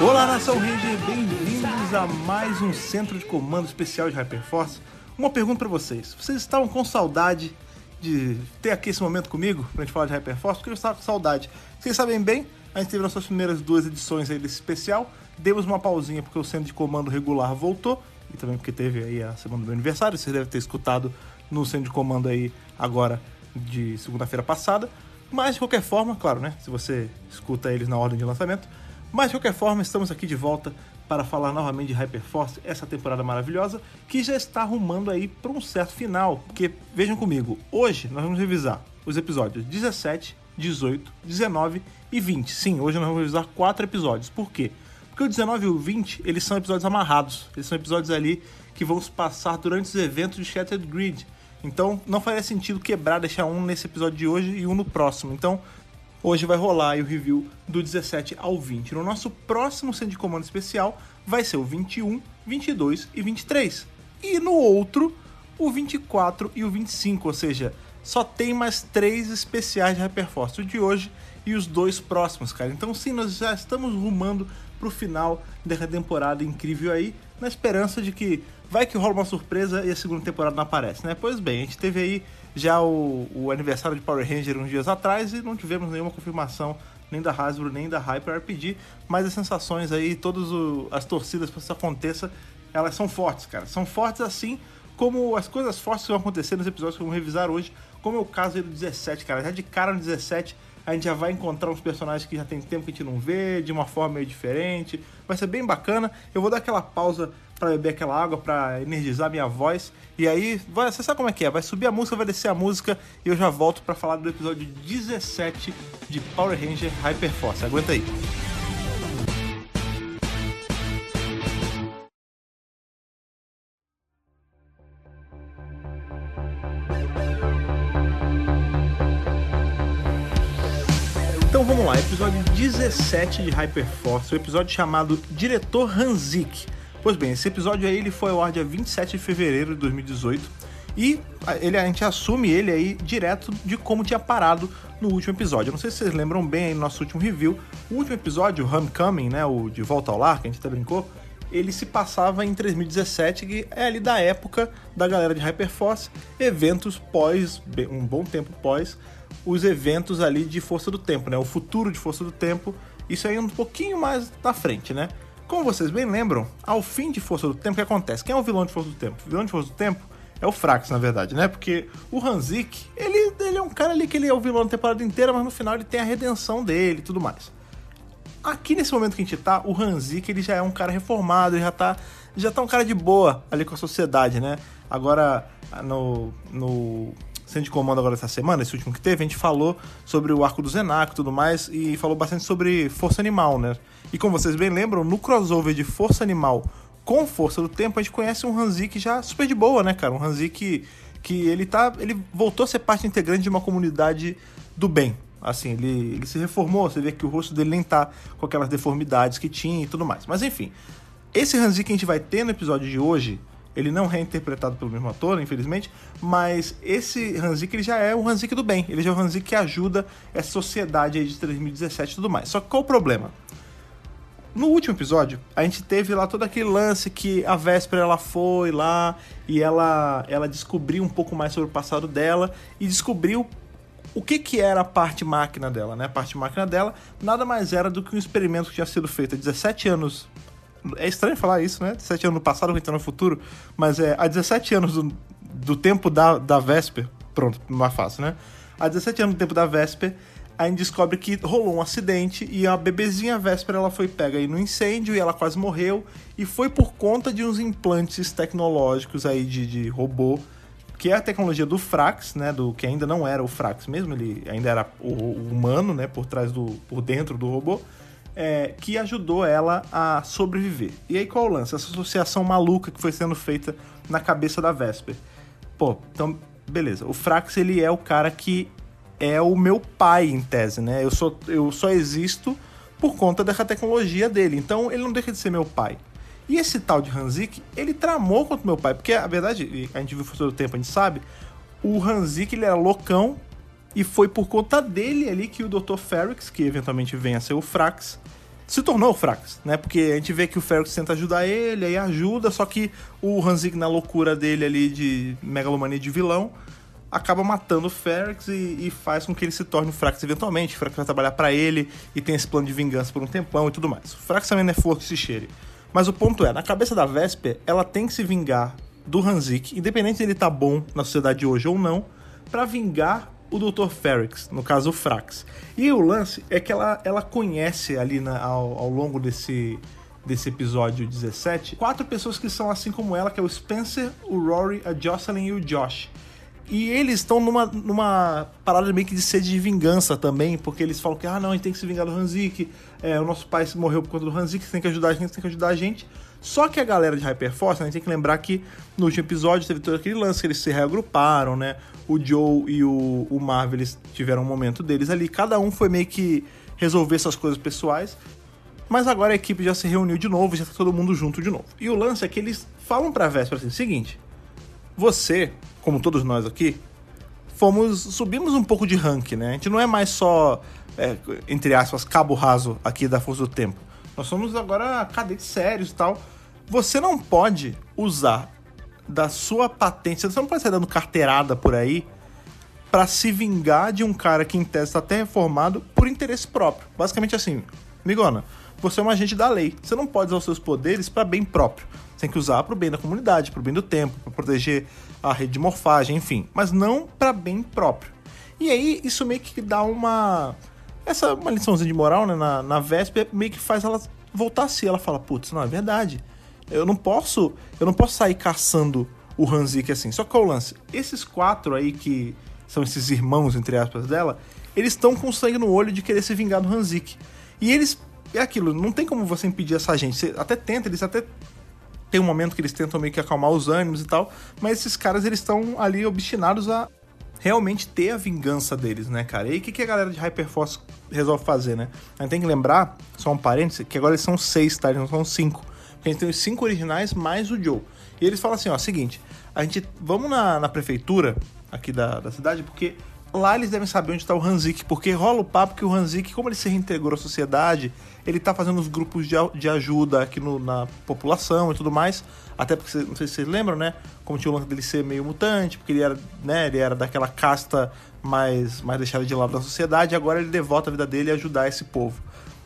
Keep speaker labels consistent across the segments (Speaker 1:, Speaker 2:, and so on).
Speaker 1: Olá, Nação Ranger, bem-vindos a mais um Centro de Comando Especial de Hyperforce. Uma pergunta para vocês: vocês estavam com saudade de ter aqui esse momento comigo pra gente falar de Hyperforce? Porque eu estava com saudade. Vocês sabem bem, a gente teve nossas primeiras duas edições aí desse especial, demos uma pausinha porque o Centro de Comando regular voltou e também porque teve aí a semana do meu aniversário, vocês devem ter escutado no Centro de Comando aí agora de segunda-feira passada. Mas de qualquer forma, claro, né? Se você escuta eles na ordem de lançamento. Mas de qualquer forma, estamos aqui de volta para falar novamente de Hyperforce, essa temporada maravilhosa, que já está arrumando aí para um certo final. Porque, vejam comigo, hoje nós vamos revisar os episódios 17, 18, 19 e 20. Sim, hoje nós vamos revisar quatro episódios. Por quê? Porque o 19 e o 20, eles são episódios amarrados. Eles são episódios ali que vão se passar durante os eventos de Shattered Grid. Então, não faria sentido quebrar, deixar um nesse episódio de hoje e um no próximo. Então, Hoje vai rolar o review do 17 ao 20. No nosso próximo centro de comando especial vai ser o 21, 22 e 23. E no outro, o 24 e o 25, ou seja, só tem mais três especiais de Hyperforce, o de hoje e os dois próximos, cara. Então sim, nós já estamos rumando pro final dessa temporada incrível aí, na esperança de que vai que rola uma surpresa e a segunda temporada não aparece, né? Pois bem, a gente teve aí já o, o aniversário de Power Ranger uns dias atrás e não tivemos nenhuma confirmação nem da Hasbro nem da Hyper RPG, mas as sensações aí, todas as torcidas para isso aconteça, elas são fortes, cara. São fortes assim como as coisas fortes que vão acontecer nos episódios que vamos revisar hoje, como é o caso do 17, cara. Já de cara no 17, a gente já vai encontrar uns personagens que já tem tempo que a gente não vê, de uma forma meio diferente. Vai ser bem bacana. Eu vou dar aquela pausa para beber aquela água, para energizar minha voz. E aí, você sabe como é que é? Vai subir a música, vai descer a música e eu já volto para falar do episódio 17 de Power Ranger Hyperforce. Aguenta aí. Então vamos lá, episódio 17 de Hyperforce, o episódio chamado Diretor Hanzik. Pois bem, esse episódio aí ele foi ao ar dia 27 de fevereiro de 2018 e ele, a gente assume ele aí direto de como tinha parado no último episódio. Eu não sei se vocês lembram bem aí no nosso último review. O último episódio, o Homecoming, né, o De Volta ao Lar, que a gente até brincou, ele se passava em 2017, que é ali da época da galera de Hyperforce, eventos pós, um bom tempo pós, os eventos ali de Força do Tempo, né? O futuro de Força do Tempo, isso aí um pouquinho mais na frente, né? Como vocês bem lembram, ao fim de Força do Tempo, o que acontece? Quem é o vilão de Força do Tempo? O vilão de Força do Tempo é o Frax, na verdade, né? Porque o Hanzik, ele, ele é um cara ali que ele é o vilão da temporada inteira, mas no final ele tem a redenção dele e tudo mais. Aqui nesse momento que a gente tá, o Hanzik, ele já é um cara reformado, ele já tá, já tá um cara de boa ali com a sociedade, né? Agora, no, no centro de comando agora essa semana, esse último que teve, a gente falou sobre o arco do Zenak e tudo mais, e falou bastante sobre Força Animal, né? E como vocês bem lembram, no crossover de Força Animal com Força do Tempo, a gente conhece um Hanzik já super de boa, né, cara? Um Hanzik que, que ele tá. ele voltou a ser parte integrante de uma comunidade do bem. Assim, ele, ele se reformou, você vê que o rosto dele nem tá com aquelas deformidades que tinha e tudo mais. Mas enfim, esse Hanzik que a gente vai ter no episódio de hoje, ele não é interpretado pelo mesmo ator, infelizmente, mas esse Hanzik ele já é o Hanzik do bem. Ele já é o Hanzik que ajuda essa sociedade aí de 2017 e tudo mais. Só que qual o problema? No último episódio, a gente teve lá todo aquele lance que a Véspera ela foi lá e ela, ela descobriu um pouco mais sobre o passado dela e descobriu o que, que era a parte máquina dela, né? A parte máquina dela nada mais era do que um experimento que tinha sido feito há 17 anos. É estranho falar isso, né? 17 anos no passado, que a gente tá no futuro, mas é há 17 anos do, do tempo da, da Vesper, pronto, mais fácil, né? Há 17 anos do tempo da Vesper, a gente descobre que rolou um acidente e a bebezinha Véspera ela foi pega aí no incêndio e ela quase morreu. E foi por conta de uns implantes tecnológicos aí de, de robô, que é a tecnologia do Frax, né? Do que ainda não era o Frax mesmo, ele ainda era o, o humano, né? Por trás do. por dentro do robô. É, que ajudou ela a sobreviver. E aí qual o lance? Essa associação maluca que foi sendo feita na cabeça da Vesper. Pô, então, beleza. O Frax, ele é o cara que é o meu pai, em tese, né? Eu, sou, eu só existo por conta dessa tecnologia dele. Então ele não deixa de ser meu pai. E esse tal de Hanzik, ele tramou contra meu pai, porque a verdade, a gente viu o futuro do tempo, a gente sabe, o Hanzik ele era loucão E foi por conta dele ali que o Dr. Ferrix, que eventualmente vem a ser o Frax, se tornou Frax, né? Porque a gente vê que o Ferrix tenta ajudar ele, aí ajuda, só que o Hanzik, na loucura dele ali de megalomania de vilão, acaba matando o Ferrix e, e, faz com que ele se torne o Frax eventualmente. O Frax vai trabalhar para ele e tem esse plano de vingança por um tempão e tudo mais. O Frax também não é flor que se cheire. Mas o ponto é, na cabeça da Vesper, ela tem que se vingar do Hanzik, independente se ele tá bom na sociedade hoje ou não, para vingar o Dr. Ferrix, no caso o Frax. E o lance é que ela, ela conhece ali na, ao, ao longo desse, desse episódio 17 quatro pessoas que são assim como ela, que é o Spencer, o Rory, a Jocelyn e o Josh. E eles estão numa, numa parada meio que de sede de vingança também, porque eles falam que, ah, não, a gente tem que se vingar do Hanzik, é, o nosso pai morreu por conta do Hanzik, tem que ajudar a gente, tem que ajudar a gente. Só que a galera de Hyperforce, né, a gente tem que lembrar que no último episódio teve todo aquele lance que eles se reagruparam, né? O Joe e o, o Marvel eles tiveram um momento deles ali, cada um foi meio que resolver essas coisas pessoais. Mas agora a equipe já se reuniu de novo, já tá todo mundo junto de novo. E o lance é que eles falam pra Véspera assim: seguinte, você, como todos nós aqui, fomos. subimos um pouco de rank, né? A gente não é mais só, é, entre aspas, cabo raso aqui da Força do Tempo nós somos agora cadetes sérios e tal. Você não pode usar da sua patente, você não pode sair dando carteirada por aí para se vingar de um cara que em tese está até reformado por interesse próprio. Basicamente assim, Migona, você é um agente da lei. Você não pode usar os seus poderes para bem próprio. Você tem que usar para o bem da comunidade, para o bem do tempo, para proteger a rede de morfagem, enfim, mas não para bem próprio. E aí isso meio que dá uma essa uma liçãozinha de moral, né, na, na véspera, meio que faz ela voltar a si. Ela fala, putz, não, é verdade. Eu não posso, eu não posso sair caçando o Hanzik assim. Só que é o lance? Esses quatro aí que são esses irmãos, entre aspas, dela, eles estão com sangue no olho de querer se vingar do Hanzik. E eles, é aquilo, não tem como você impedir essa gente. Você até tenta, eles até tem um momento que eles tentam meio que acalmar os ânimos e tal, mas esses caras eles estão ali obstinados a realmente ter a vingança deles, né, cara? E o que, que a galera de Hyperforce resolve fazer, né? A gente tem que lembrar, só um parênteses, que agora eles são seis, tá? Eles não são cinco. a gente tem os cinco originais mais o Joe. E eles falam assim, ó, seguinte, a gente, vamos na, na prefeitura aqui da, da cidade, porque lá eles devem saber onde está o Hanzik, porque rola o papo que o Hanzik, como ele se reintegrou à sociedade, ele tá fazendo os grupos de, de ajuda aqui no, na população e tudo mais. Até porque, não sei se vocês lembram, né? Como tinha o lance dele ser meio mutante, porque ele era, né, ele era daquela casta mais, mais deixada de lado da sociedade, agora ele devota a vida dele a ajudar esse povo.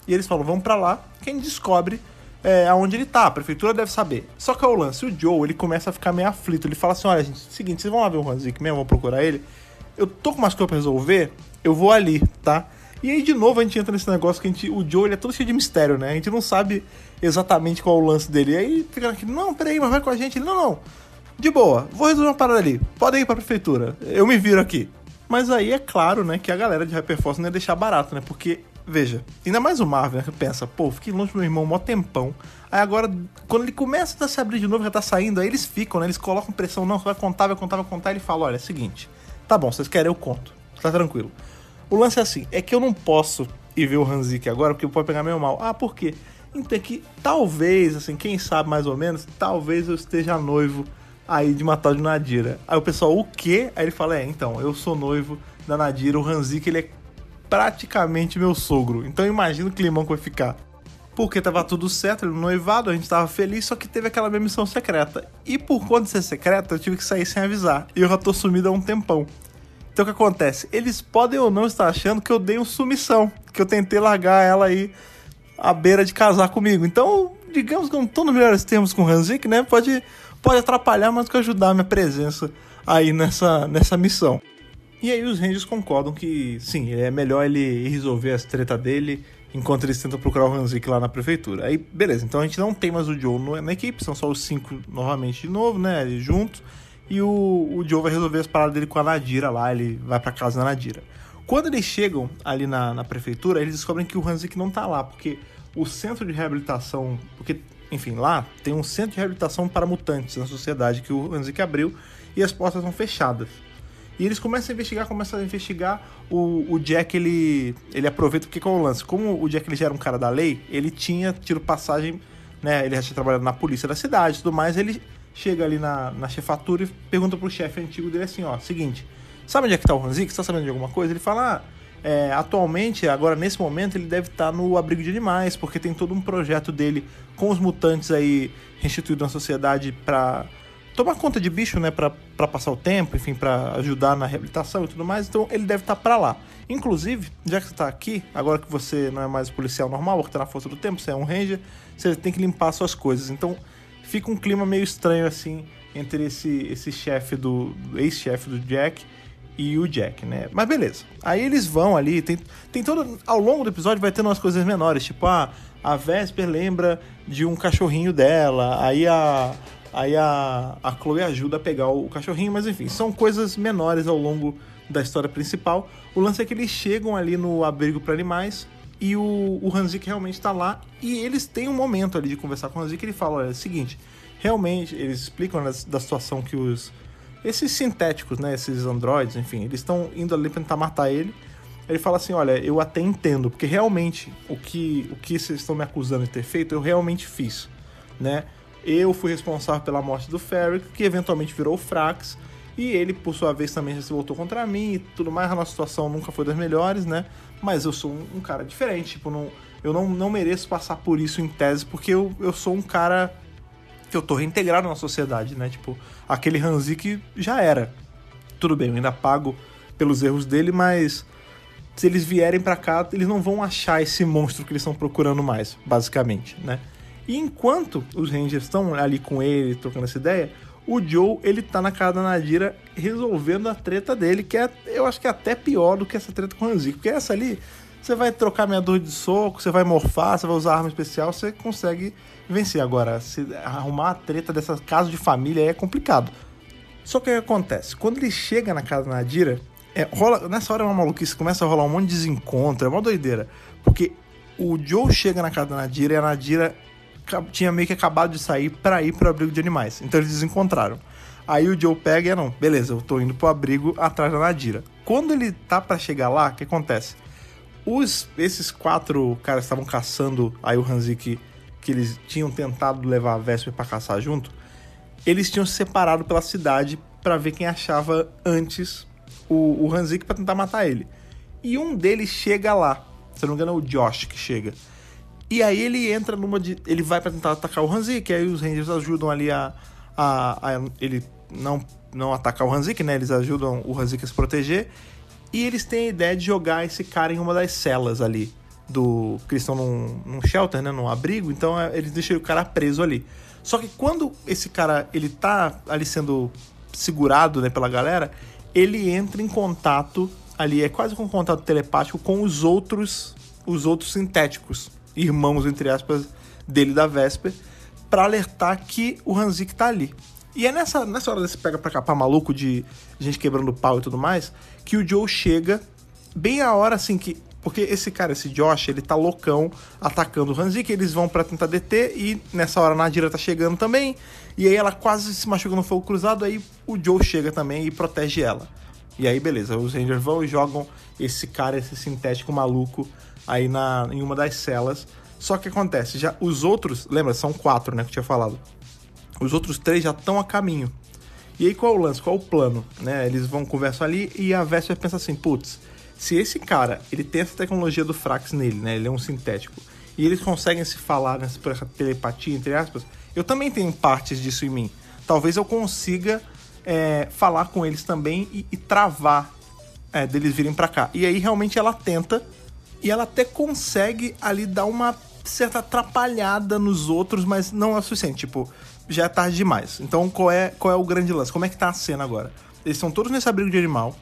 Speaker 1: E eles falam, vamos para lá, quem descobre é, aonde ele tá, a prefeitura deve saber. Só que é o lance, o Joe, ele começa a ficar meio aflito, ele fala assim, olha gente, seguinte, vocês vão lá ver o Hanzik mesmo, vão procurar ele, eu tô com umas coisas pra resolver, eu vou ali, tá? E aí, de novo, a gente entra nesse negócio que a gente, o Joe ele é todo cheio de mistério, né? A gente não sabe exatamente qual é o lance dele. E aí fica aqui, não, peraí, mas vai com a gente. Ele, não, não, de boa, vou resolver uma parada ali. Pode ir pra prefeitura, eu me viro aqui. Mas aí é claro, né, que a galera de Hyperforce não ia deixar barato, né? Porque, veja, ainda mais o Marvel, né, que pensa, pô, fiquei longe do meu irmão mó tempão. Aí agora, quando ele começa a se abrir de novo, já tá saindo, aí eles ficam, né? Eles colocam pressão, não, vai contar, vai contar, vai contar. Ele fala, olha, é o seguinte, Tá bom, vocês querem, eu conto. Tá tranquilo. O lance é assim, é que eu não posso ir ver o Hanzik agora, porque pode pegar meio mal. Ah, por quê? Então é que talvez, assim, quem sabe mais ou menos, talvez eu esteja noivo aí de uma tal de Nadira. Aí o pessoal, o quê? Aí ele fala, é, então, eu sou noivo da Nadira, o Hanzik, ele é praticamente meu sogro. Então imagina o climão que vai ficar. Porque tava tudo certo, ele noivado, a gente tava feliz, só que teve aquela minha missão secreta. E por conta de ser secreta, eu tive que sair sem avisar. E eu já tô sumido há um tempão. Então o que acontece? Eles podem ou não estar achando que eu dei um sumição, que eu tentei largar ela aí à beira de casar comigo. Então, digamos que eu não tô nos melhores termos com o Hanzik, né? Pode, pode atrapalhar mais do que ajudar a minha presença aí nessa, nessa missão. E aí os Rangers concordam que sim, é melhor ele resolver as treta dele enquanto eles tentam procurar o Hanzik lá na prefeitura. Aí, beleza, então a gente não tem mais o Joe na equipe, são só os cinco novamente de novo, né, juntos. E o, o Joe vai resolver as paradas dele com a Nadira lá, ele vai para casa da Nadira. Quando eles chegam ali na, na prefeitura, eles descobrem que o Hanzik não tá lá, porque o centro de reabilitação, porque, enfim, lá tem um centro de reabilitação para mutantes na sociedade que o Hanzik abriu e as portas são fechadas. E eles começam a investigar, começam a investigar. O, o Jack, ele, ele aproveita, porque qual é o lance? Como o Jack ele já era um cara da lei, ele tinha tido passagem, né? Ele já tinha trabalhado na polícia da cidade e tudo mais. Ele chega ali na, na chefatura e pergunta pro chefe antigo dele assim: ó, seguinte, sabe onde é que tá o Hanzik? Você tá sabendo de alguma coisa? Ele fala, ah, é, atualmente, agora nesse momento, ele deve estar tá no abrigo de animais, porque tem todo um projeto dele com os mutantes aí restituídos na sociedade para tomar conta de bicho, né, para passar o tempo, enfim, para ajudar na reabilitação e tudo mais. Então ele deve estar tá para lá. Inclusive, já que você tá aqui, agora que você não é mais policial normal, que tá na força do tempo, você é um ranger, você tem que limpar suas coisas. Então fica um clima meio estranho assim entre esse esse chefe do ex-chefe do Jack e o Jack, né? Mas beleza. Aí eles vão ali, tem, tem todo. Ao longo do episódio vai tendo umas coisas menores, tipo, ah, a Vesper lembra de um cachorrinho dela, aí a. Aí a, a Chloe ajuda a pegar o cachorrinho, mas enfim, são coisas menores ao longo da história principal. O lance é que eles chegam ali no abrigo para animais e o, o Hanzik realmente está lá e eles têm um momento ali de conversar com o Hanzik ele fala, olha, é o seguinte, realmente, eles explicam da, da situação que os esses sintéticos, né, esses androides, enfim, eles estão indo ali pra tentar matar ele. Ele fala assim: Olha, eu até entendo, porque realmente o que, o que vocês estão me acusando de ter feito, eu realmente fiz, né? Eu fui responsável pela morte do Ferric, que eventualmente virou o Frax, e ele, por sua vez, também já se voltou contra mim e tudo mais. A nossa situação nunca foi das melhores, né? Mas eu sou um, um cara diferente, tipo, não, eu não, não mereço passar por isso em tese, porque eu, eu sou um cara que eu tô reintegrado na sociedade, né? Tipo, aquele Hanzik já era. Tudo bem, eu ainda pago pelos erros dele, mas se eles vierem para cá, eles não vão achar esse monstro que eles estão procurando mais, basicamente, né? E enquanto os Rangers estão ali com ele, trocando essa ideia, o Joe, ele tá na casa da Nadira resolvendo a treta dele, que é, eu acho que é até pior do que essa treta com o Hanzik, porque essa ali, você vai trocar meia dor de soco, você vai morfar, você vai usar arma especial, você consegue vencer. Agora, se arrumar a treta dessa casa de família é complicado. Só que o que acontece? Quando ele chega na casa da Nadira, é, rola, nessa hora é uma maluquice, começa a rolar um monte de desencontro, é uma doideira. Porque o Joe chega na casa da Nadira e a Nadira tinha meio que acabado de sair para ir pro abrigo de animais. Então eles desencontraram. Aí o Joe pega e é, não, beleza, eu tô indo pro abrigo atrás da Nadira. Quando ele tá para chegar lá, o que acontece? Os, esses quatro caras estavam caçando aí o Hanzik que eles tinham tentado levar a Vesper para caçar junto, eles tinham se separado pela cidade para ver quem achava antes o, o Hanzik para tentar matar ele. E um deles chega lá, se não me engano é o Josh que chega. E aí ele entra numa de. Ele vai para tentar atacar o Hanzik, aí os Rangers ajudam ali a. a, a ele não, não atacar o Hanzik, né? Eles ajudam o Hanzik a se proteger. E eles têm a ideia de jogar esse cara em uma das celas ali do que eles estão num, num shelter, né, num abrigo, então é, eles deixam o cara preso ali. Só que quando esse cara ele tá ali sendo segurado, né, pela galera, ele entra em contato ali, é quase um contato telepático com os outros os outros sintéticos, irmãos entre aspas dele da Vesper, para alertar que o Hanzik tá ali. E é nessa, nessa hora desse pega pra capar maluco de gente quebrando pau e tudo mais, que o Joe chega bem a hora assim que porque esse cara, esse Josh, ele tá loucão atacando o Hanzik, eles vão para tentar deter e nessa hora a Nadira tá chegando também. E aí ela quase se machuca no fogo cruzado, aí o Joe chega também e protege ela. E aí beleza, os Rangers vão e jogam esse cara, esse sintético maluco aí na, em uma das celas. Só que acontece, já os outros, lembra, são quatro, né, que eu tinha falado. Os outros três já estão a caminho. E aí qual é o lance, qual é o plano, né? Eles vão conversar ali e a Vesper pensa assim, putz, se esse cara, ele tem essa tecnologia do Frax nele, né? Ele é um sintético. E eles conseguem se falar nessa telepatia, entre aspas. Eu também tenho partes disso em mim. Talvez eu consiga é, falar com eles também e, e travar é, deles virem para cá. E aí realmente ela tenta e ela até consegue ali dar uma certa atrapalhada nos outros, mas não é o suficiente. Tipo, já é tarde demais. Então qual é, qual é o grande lance? Como é que tá a cena agora? Eles estão todos nesse abrigo de animal.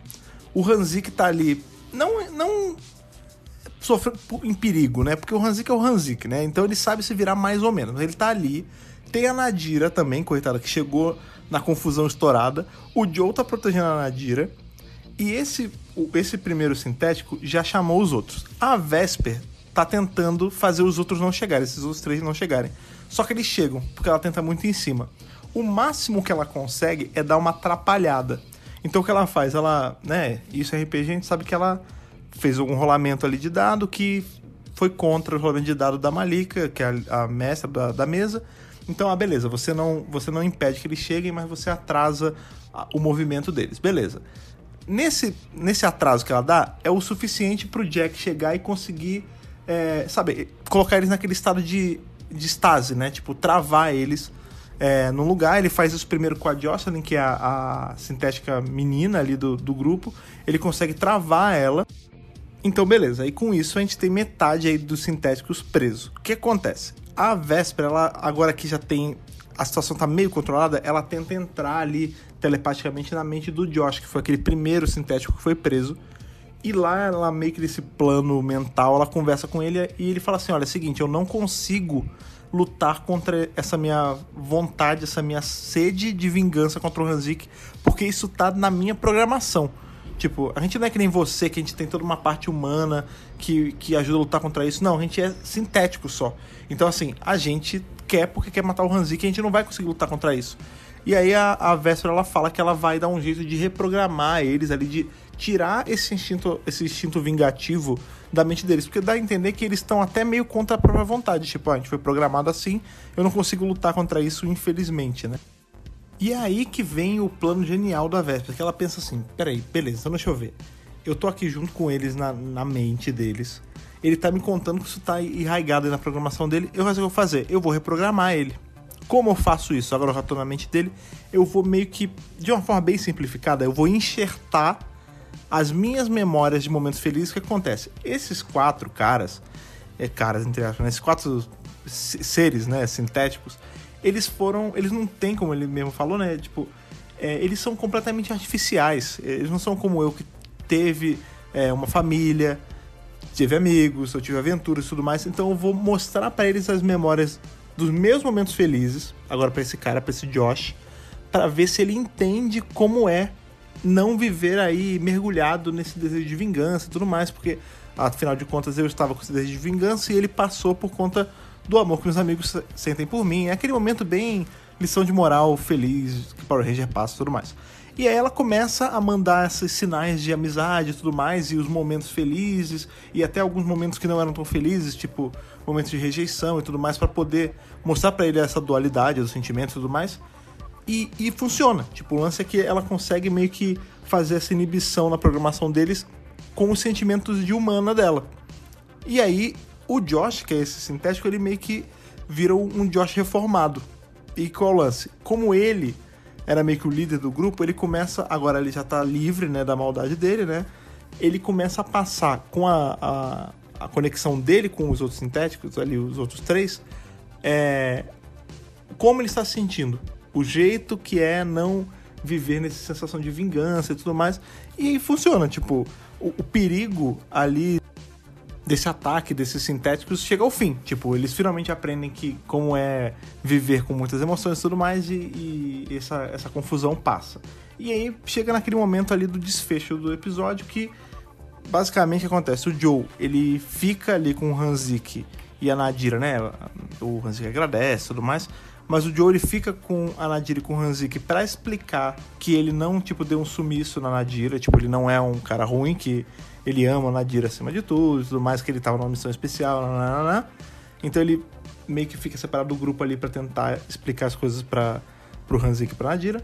Speaker 1: O Hanzik tá ali não, não sofre em perigo, né? Porque o Hanzik é o Hanzik, né? Então ele sabe se virar mais ou menos. Ele tá ali. Tem a Nadira também, coitada, que chegou na confusão estourada. O Joe tá protegendo a Nadira. E esse, esse primeiro sintético já chamou os outros. A Vesper tá tentando fazer os outros não chegarem, esses outros três não chegarem. Só que eles chegam, porque ela tenta muito em cima. O máximo que ela consegue é dar uma atrapalhada. Então o que ela faz? Ela, né, isso é RPG, a gente sabe que ela fez algum rolamento ali de dado que foi contra o rolamento de dado da Malika, que é a, a mestra da, da, mesa. Então, ah, beleza, você não, você não impede que eles cheguem, mas você atrasa o movimento deles. Beleza. nesse, nesse atraso que ela dá, é o suficiente pro Jack chegar e conseguir, é, sabe, colocar eles naquele estado de, de estase, né? Tipo, travar eles é, no lugar. Ele faz isso primeiro com a Jocelyn, que é a, a sintética menina ali do, do grupo. Ele consegue travar ela. Então, beleza. Aí com isso a gente tem metade aí dos sintéticos presos. O que acontece? A Véspera, ela agora que já tem. A situação tá meio controlada, ela tenta entrar ali telepaticamente na mente do Josh, que foi aquele primeiro sintético que foi preso. E lá, ela meio que nesse plano mental, ela conversa com ele e ele fala assim: olha, é o seguinte, eu não consigo lutar contra essa minha vontade, essa minha sede de vingança contra o Hanzik, porque isso tá na minha programação. Tipo, a gente não é que nem você, que a gente tem toda uma parte humana que, que ajuda a lutar contra isso. Não, a gente é sintético só. Então, assim, a gente quer porque quer matar o Hanzik e a gente não vai conseguir lutar contra isso. E aí a, a ela fala que ela vai dar um jeito de reprogramar eles ali, de tirar esse instinto, esse instinto vingativo da mente deles. Porque dá a entender que eles estão até meio contra a própria vontade. Tipo, ah, a gente foi programado assim, eu não consigo lutar contra isso, infelizmente, né? E é aí que vem o plano genial da Véspera, que ela pensa assim, peraí, beleza, então deixa eu ver. Eu tô aqui junto com eles na, na mente deles. Ele tá me contando que isso tá enraigado na programação dele. Eu vou fazer? Eu vou reprogramar ele. Como eu faço isso? Agora eu já tô na mente dele. Eu vou meio que, de uma forma bem simplificada, eu vou enxertar as minhas memórias de momentos felizes. O que acontece? Esses quatro caras, é caras entre aspas, né? esses quatro seres, né, sintéticos, eles foram, eles não têm, como ele mesmo falou, né, tipo, é, eles são completamente artificiais. Eles não são como eu que teve é, uma família, tive amigos, eu tive aventuras e tudo mais. Então eu vou mostrar para eles as memórias dos meus momentos felizes, agora para esse cara, para esse Josh, para ver se ele entende como é não viver aí mergulhado nesse desejo de vingança e tudo mais, porque afinal de contas eu estava com esse desejo de vingança e ele passou por conta do amor que meus amigos sentem por mim. É aquele momento bem lição de moral feliz que Power Ranger passa e tudo mais. E aí ela começa a mandar esses sinais de amizade e tudo mais, e os momentos felizes, e até alguns momentos que não eram tão felizes, tipo momentos de rejeição e tudo mais, para poder mostrar para ele essa dualidade dos sentimentos e tudo mais. E, e funciona. Tipo, o lance é que ela consegue meio que fazer essa inibição na programação deles com os sentimentos de humana dela. E aí, o Josh, que é esse sintético, ele meio que vira um Josh reformado. E qual o lance? Como ele era meio que o líder do grupo, ele começa, agora ele já tá livre, né, da maldade dele, né? Ele começa a passar com a, a, a conexão dele com os outros sintéticos, ali os outros três, é, como ele está se sentindo o jeito que é não viver nessa sensação de vingança e tudo mais. E funciona, tipo, o, o perigo ali desse ataque desses sintéticos chega ao fim. Tipo, eles finalmente aprendem que como é viver com muitas emoções e tudo mais, e, e, essa, essa confusão passa. E aí chega naquele momento ali do desfecho do episódio que basicamente acontece. O Joe, ele fica ali com o Hanzik e a Nadira, né? O Hanzik agradece e tudo mais. Mas o Jory fica com a Nadira e com o Hanzik para explicar que ele não, tipo, deu um sumiço na Nadira. Tipo, ele não é um cara ruim, que ele ama a Nadira acima de tudo tudo mais, que ele tava numa missão especial, nananana. Então ele meio que fica separado do grupo ali para tentar explicar as coisas para pro Hanzik e pra Nadira.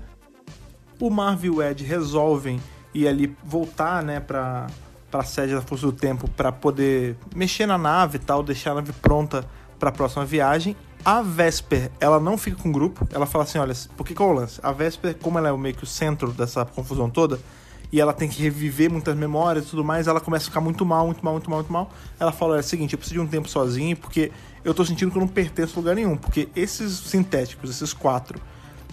Speaker 1: O Marvel e o Ed resolvem ir ali voltar, né, pra, pra sede da Força do Tempo para poder mexer na nave e tal, deixar a nave pronta para a próxima viagem. A Vesper, ela não fica com o grupo, ela fala assim: olha, por que, que é o lance? A Vesper, como ela é meio que o centro dessa confusão toda, e ela tem que reviver muitas memórias e tudo mais, ela começa a ficar muito mal, muito mal, muito mal, muito mal. Ela fala: é o seguinte, eu preciso de um tempo sozinho, porque eu tô sentindo que eu não pertenço a lugar nenhum, porque esses sintéticos, esses quatro,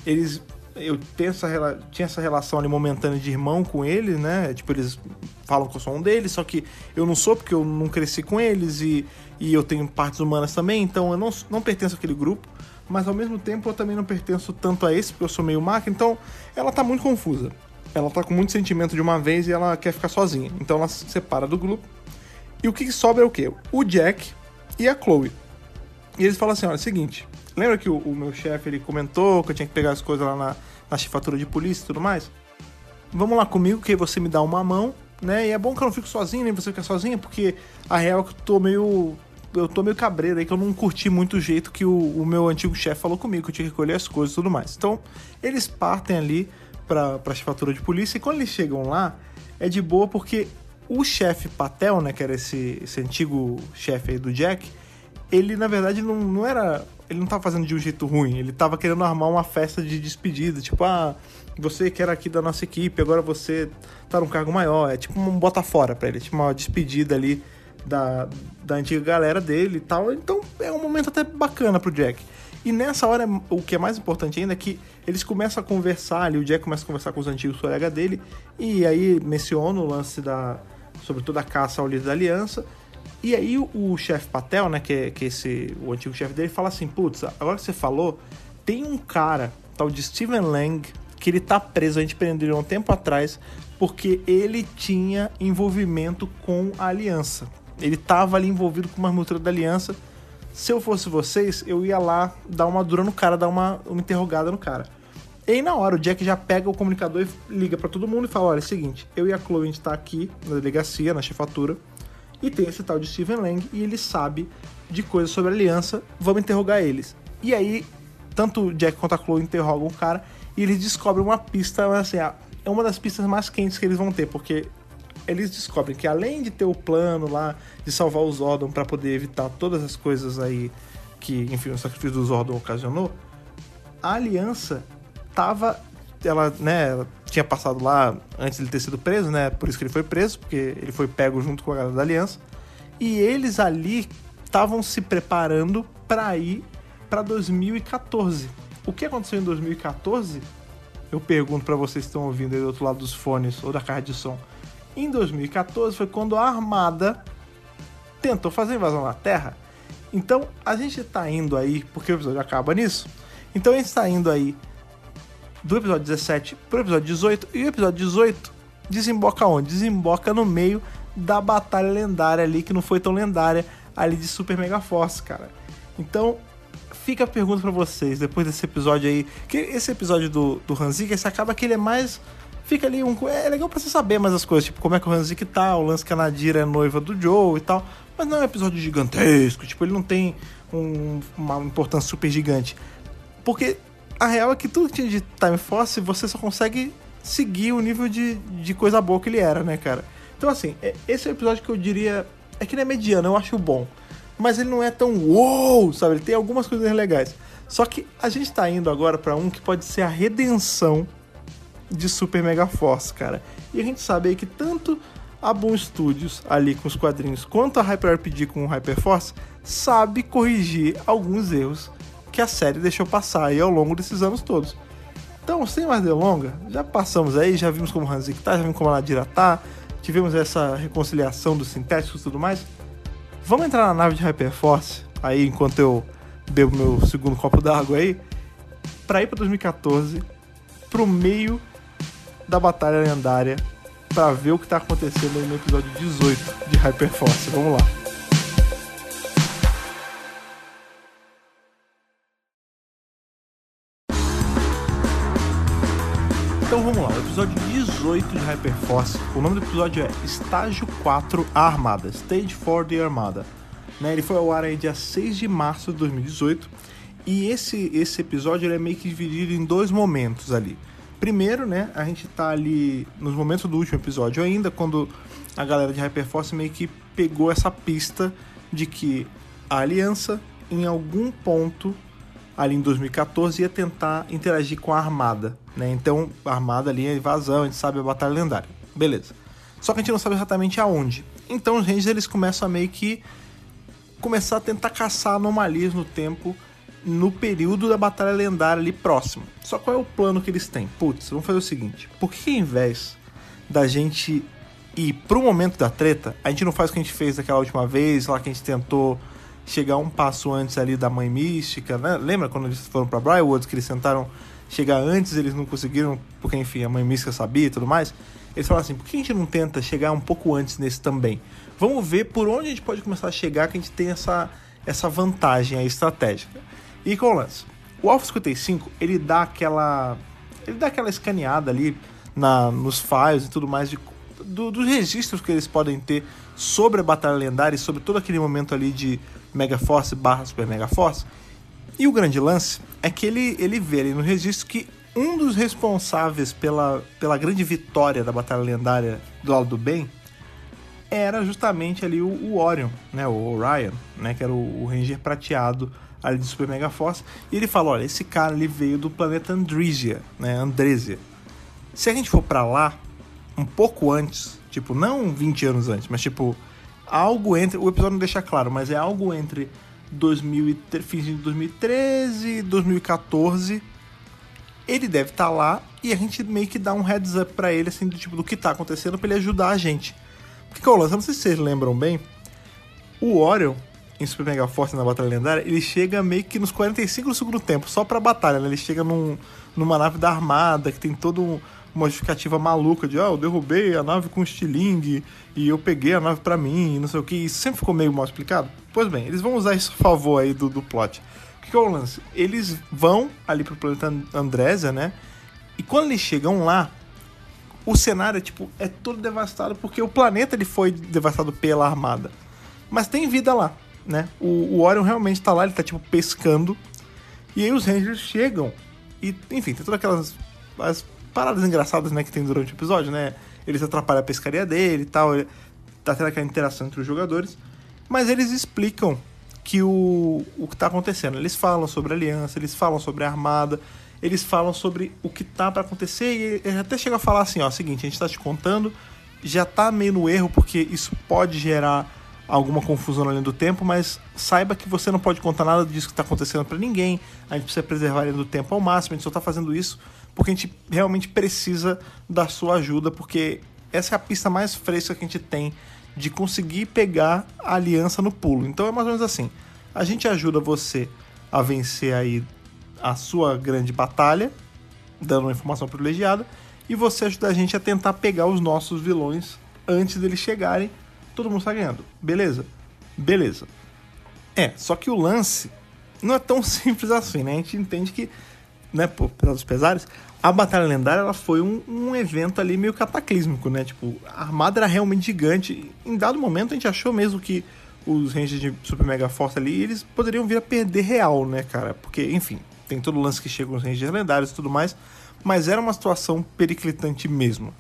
Speaker 1: eles eu tenho essa, tinha essa relação ali momentânea de irmão com eles, né? Tipo, eles falam que eu sou um deles, só que eu não sou porque eu não cresci com eles e, e eu tenho partes humanas também, então eu não, não pertenço àquele grupo, mas ao mesmo tempo eu também não pertenço tanto a esse porque eu sou meio máquina, então ela tá muito confusa. Ela tá com muito sentimento de uma vez e ela quer ficar sozinha, então ela se separa do grupo. E o que sobra é o quê? O Jack e a Chloe. E eles falam assim: olha, é o seguinte, Lembra que o, o meu chefe ele comentou que eu tinha que pegar as coisas lá na, na chefatura de polícia e tudo mais? Vamos lá comigo que você me dá uma mão, né? E é bom que eu não fico sozinho, nem você fica sozinha, porque a real é que eu tô meio. Eu tô meio cabreiro aí, que eu não curti muito o jeito que o, o meu antigo chefe falou comigo, que eu tinha que colher as coisas e tudo mais. Então, eles partem ali pra, pra chefatura de polícia e quando eles chegam lá, é de boa porque o chefe Patel, né, que era esse, esse antigo chefe aí do Jack, ele na verdade não, não era. Ele não tava fazendo de um jeito ruim, ele tava querendo armar uma festa de despedida, tipo, ah, você que era aqui da nossa equipe, agora você tá num cargo maior. É tipo um bota fora pra ele, tipo uma despedida ali da, da antiga galera dele e tal. Então é um momento até bacana pro Jack. E nessa hora, o que é mais importante ainda é que eles começam a conversar ali, o Jack começa a conversar com os antigos colegas dele, e aí menciona o lance da. sobre toda a caça ao líder da aliança. E aí o, o chefe Patel, né, que é, que é esse, o antigo chefe dele, fala assim, putz, agora que você falou, tem um cara, tal de Steven Lang, que ele tá preso, a gente prendeu ele um tempo atrás, porque ele tinha envolvimento com a aliança. Ele tava ali envolvido com uma armadura da aliança. Se eu fosse vocês, eu ia lá dar uma dura no cara, dar uma, uma interrogada no cara. E aí, na hora, o Jack já pega o comunicador e liga para todo mundo e fala: olha, é o seguinte, eu e a Chloe a gente tá aqui na delegacia, na chefatura, e tem esse tal de Steven Lang e ele sabe de coisas sobre a aliança, vamos interrogar eles. E aí, tanto o Jack quanto a Chloe interrogam o cara e eles descobrem uma pista, assim, é uma das pistas mais quentes que eles vão ter, porque eles descobrem que além de ter o plano lá de salvar o Zordon para poder evitar todas as coisas aí que, enfim, o sacrifício do Zordon ocasionou, a aliança tava ela, né, ela tinha passado lá antes de ele ter sido preso, né? Por isso que ele foi preso, porque ele foi pego junto com a galera da aliança. E eles ali estavam se preparando para ir para 2014. O que aconteceu em 2014? Eu pergunto para vocês que estão ouvindo aí do outro lado dos fones ou da caixa de som. Em 2014 foi quando a Armada tentou fazer invasão na Terra. Então a gente está indo aí, porque o episódio acaba nisso. Então a gente está indo aí do episódio 17 pro episódio 18 e o episódio 18 desemboca onde? Desemboca no meio da batalha lendária ali que não foi tão lendária ali de Super Mega Force, cara. Então fica a pergunta para vocês depois desse episódio aí, que esse episódio do do Hanzik, esse acaba que ele é mais fica ali um. É legal pra você saber mais as coisas, tipo, como é que o Hanzik tá, o lance que a Nadira é noiva do Joe e tal. Mas não é um episódio gigantesco, tipo, ele não tem um, uma importância super gigante. Porque a real é que tudo que tinha de Time Force, você só consegue seguir o nível de, de coisa boa que ele era, né, cara? Então, assim, é, esse é o episódio que eu diria. É que ele é mediano, eu acho bom. Mas ele não é tão uou, sabe? Ele tem algumas coisas legais. Só que a gente tá indo agora para um que pode ser a redenção de Super Mega Force, cara. E a gente sabe aí que tanto a Boom Studios ali com os quadrinhos, quanto a Hyper RPG com o Hyper Force, sabe corrigir alguns erros que a série deixou passar aí ao longo desses anos todos. Então, sem mais delonga, já passamos aí, já vimos como Hanzik tá, já vimos como a Nadira tá, tivemos essa reconciliação dos sintéticos e tudo mais. Vamos entrar na nave de Hyperforce aí enquanto eu bebo meu segundo copo d'água aí, para ir para 2014, pro meio da Batalha Lendária para ver o que tá acontecendo no episódio 18 de Hyperforce. Vamos lá. Então vamos lá, o episódio 18 de Hyperforce, o nome do episódio é Estágio 4 A Armada, Stage 4 The Armada. Né, ele foi ao ar aí dia 6 de março de 2018 e esse, esse episódio é meio que dividido em dois momentos ali. Primeiro, né, a gente tá ali nos momentos do último episódio ainda, quando a galera de Hyperforce meio que pegou essa pista de que a aliança, em algum ponto, ali em 2014, ia tentar interagir com a armada, né? Então, a armada ali é invasão, a gente sabe a batalha lendária. Beleza. Só que a gente não sabe exatamente aonde. Então, os Rangers eles começam a meio que começar a tentar caçar anomalias no tempo no período da batalha lendária ali próximo. Só qual é o plano que eles têm? Putz, vamos fazer o seguinte: por que ao invés da gente ir pro momento da treta, a gente não faz o que a gente fez daquela última vez, lá que a gente tentou chegar um passo antes ali da Mãe Mística, né? Lembra quando eles foram para Briarwoods que eles tentaram chegar antes, eles não conseguiram, porque enfim, a Mãe Mística sabia e tudo mais. Eles falaram assim: por que a gente não tenta chegar um pouco antes nesse também? Vamos ver por onde a gente pode começar a chegar que a gente tem essa, essa vantagem aí estratégica. E com o lance? O Alpha 55, ele dá aquela. Ele dá aquela escaneada ali na, nos files e tudo mais de, do, dos registros que eles podem ter sobre a Batalha Lendária e sobre todo aquele momento ali de Mega Force barra Super Mega Force. E o grande lance é que ele, ele vê ali no registro que um dos responsáveis pela, pela grande vitória da Batalha Lendária do lado do bem era justamente ali o, o Orion, né, o Orion, né, que era o, o Ranger prateado ali de Super Mega Force, e ele fala, olha, esse cara ele veio do planeta Andresia, né, Andresia. Se a gente for para lá um pouco antes, tipo, não 20 anos antes, mas tipo algo entre, o episódio não deixa claro, mas é algo entre 2000 fim de 2013 e 2014. Ele deve estar tá lá e a gente meio que dá um heads up para ele assim do tipo do que tá acontecendo para ele ajudar a gente. Porque lance? Não sei se vocês lembram bem. O Orion, em Super Mega Force na Batalha Lendária, ele chega meio que nos 45 do segundo tempo, só pra batalha, né? Ele chega num, numa nave da armada, que tem todo um, uma justificativa maluca de, ah, eu derrubei a nave com estilingue e eu peguei a nave para mim, e não sei o que. Isso sempre ficou meio mal explicado. Pois bem, eles vão usar isso a favor aí do, do plot. O que, é o lance? Eles vão ali pro planeta Andrésia, né? E quando eles chegam lá, o cenário tipo, é todo devastado porque o planeta ele foi devastado pela armada. Mas tem vida lá, né? O, o Orion realmente tá lá, ele tá tipo pescando. E aí os Rangers chegam e, enfim, tem todas aquelas as paradas engraçadas né, que tem durante o episódio, né? Eles atrapalham a pescaria dele e tal, tá tendo aquela interação entre os jogadores. Mas eles explicam que o, o que tá acontecendo. Eles falam sobre a aliança, eles falam sobre a armada, eles falam sobre o que tá para acontecer e ele até chega a falar assim, ó, seguinte, a gente tá te contando, já tá meio no erro porque isso pode gerar alguma confusão além do tempo, mas saiba que você não pode contar nada disso que está acontecendo para ninguém. A gente precisa preservar a do tempo ao máximo. A gente só está fazendo isso porque a gente realmente precisa da sua ajuda, porque essa é a pista mais fresca que a gente tem de conseguir pegar a aliança no pulo. Então é mais ou menos assim: a gente ajuda você a vencer aí a sua grande batalha, dando uma informação privilegiada, e você ajuda a gente a tentar pegar os nossos vilões antes deles chegarem. Todo mundo está ganhando. Beleza? Beleza. É, só que o lance não é tão simples assim, né? A gente entende que, né, por dos pesares, a Batalha Lendária ela foi um, um, evento ali meio cataclísmico, né? Tipo, a armada era realmente gigante. Em dado momento a gente achou mesmo que os Rangers de Super Mega Force ali, eles poderiam vir a perder real, né, cara? Porque, enfim, tem todo o lance que chega os Rangers lendários e tudo mais, mas era uma situação periclitante mesmo.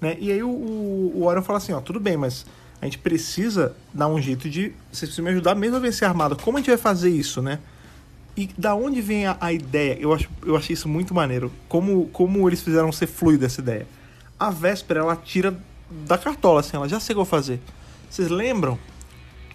Speaker 1: Né? E aí o, o, o Orion fala assim, ó, tudo bem, mas a gente precisa dar um jeito de. Vocês precisam me ajudar mesmo a vencer a armada. Como a gente vai fazer isso, né? E da onde vem a, a, ideia? Eu, acho, eu achei isso muito maneiro. Como, como eles fizeram ser fluida essa ideia. A Véspera, ela tira da cartola, assim, ela já chegou a fazer. Vocês lembram?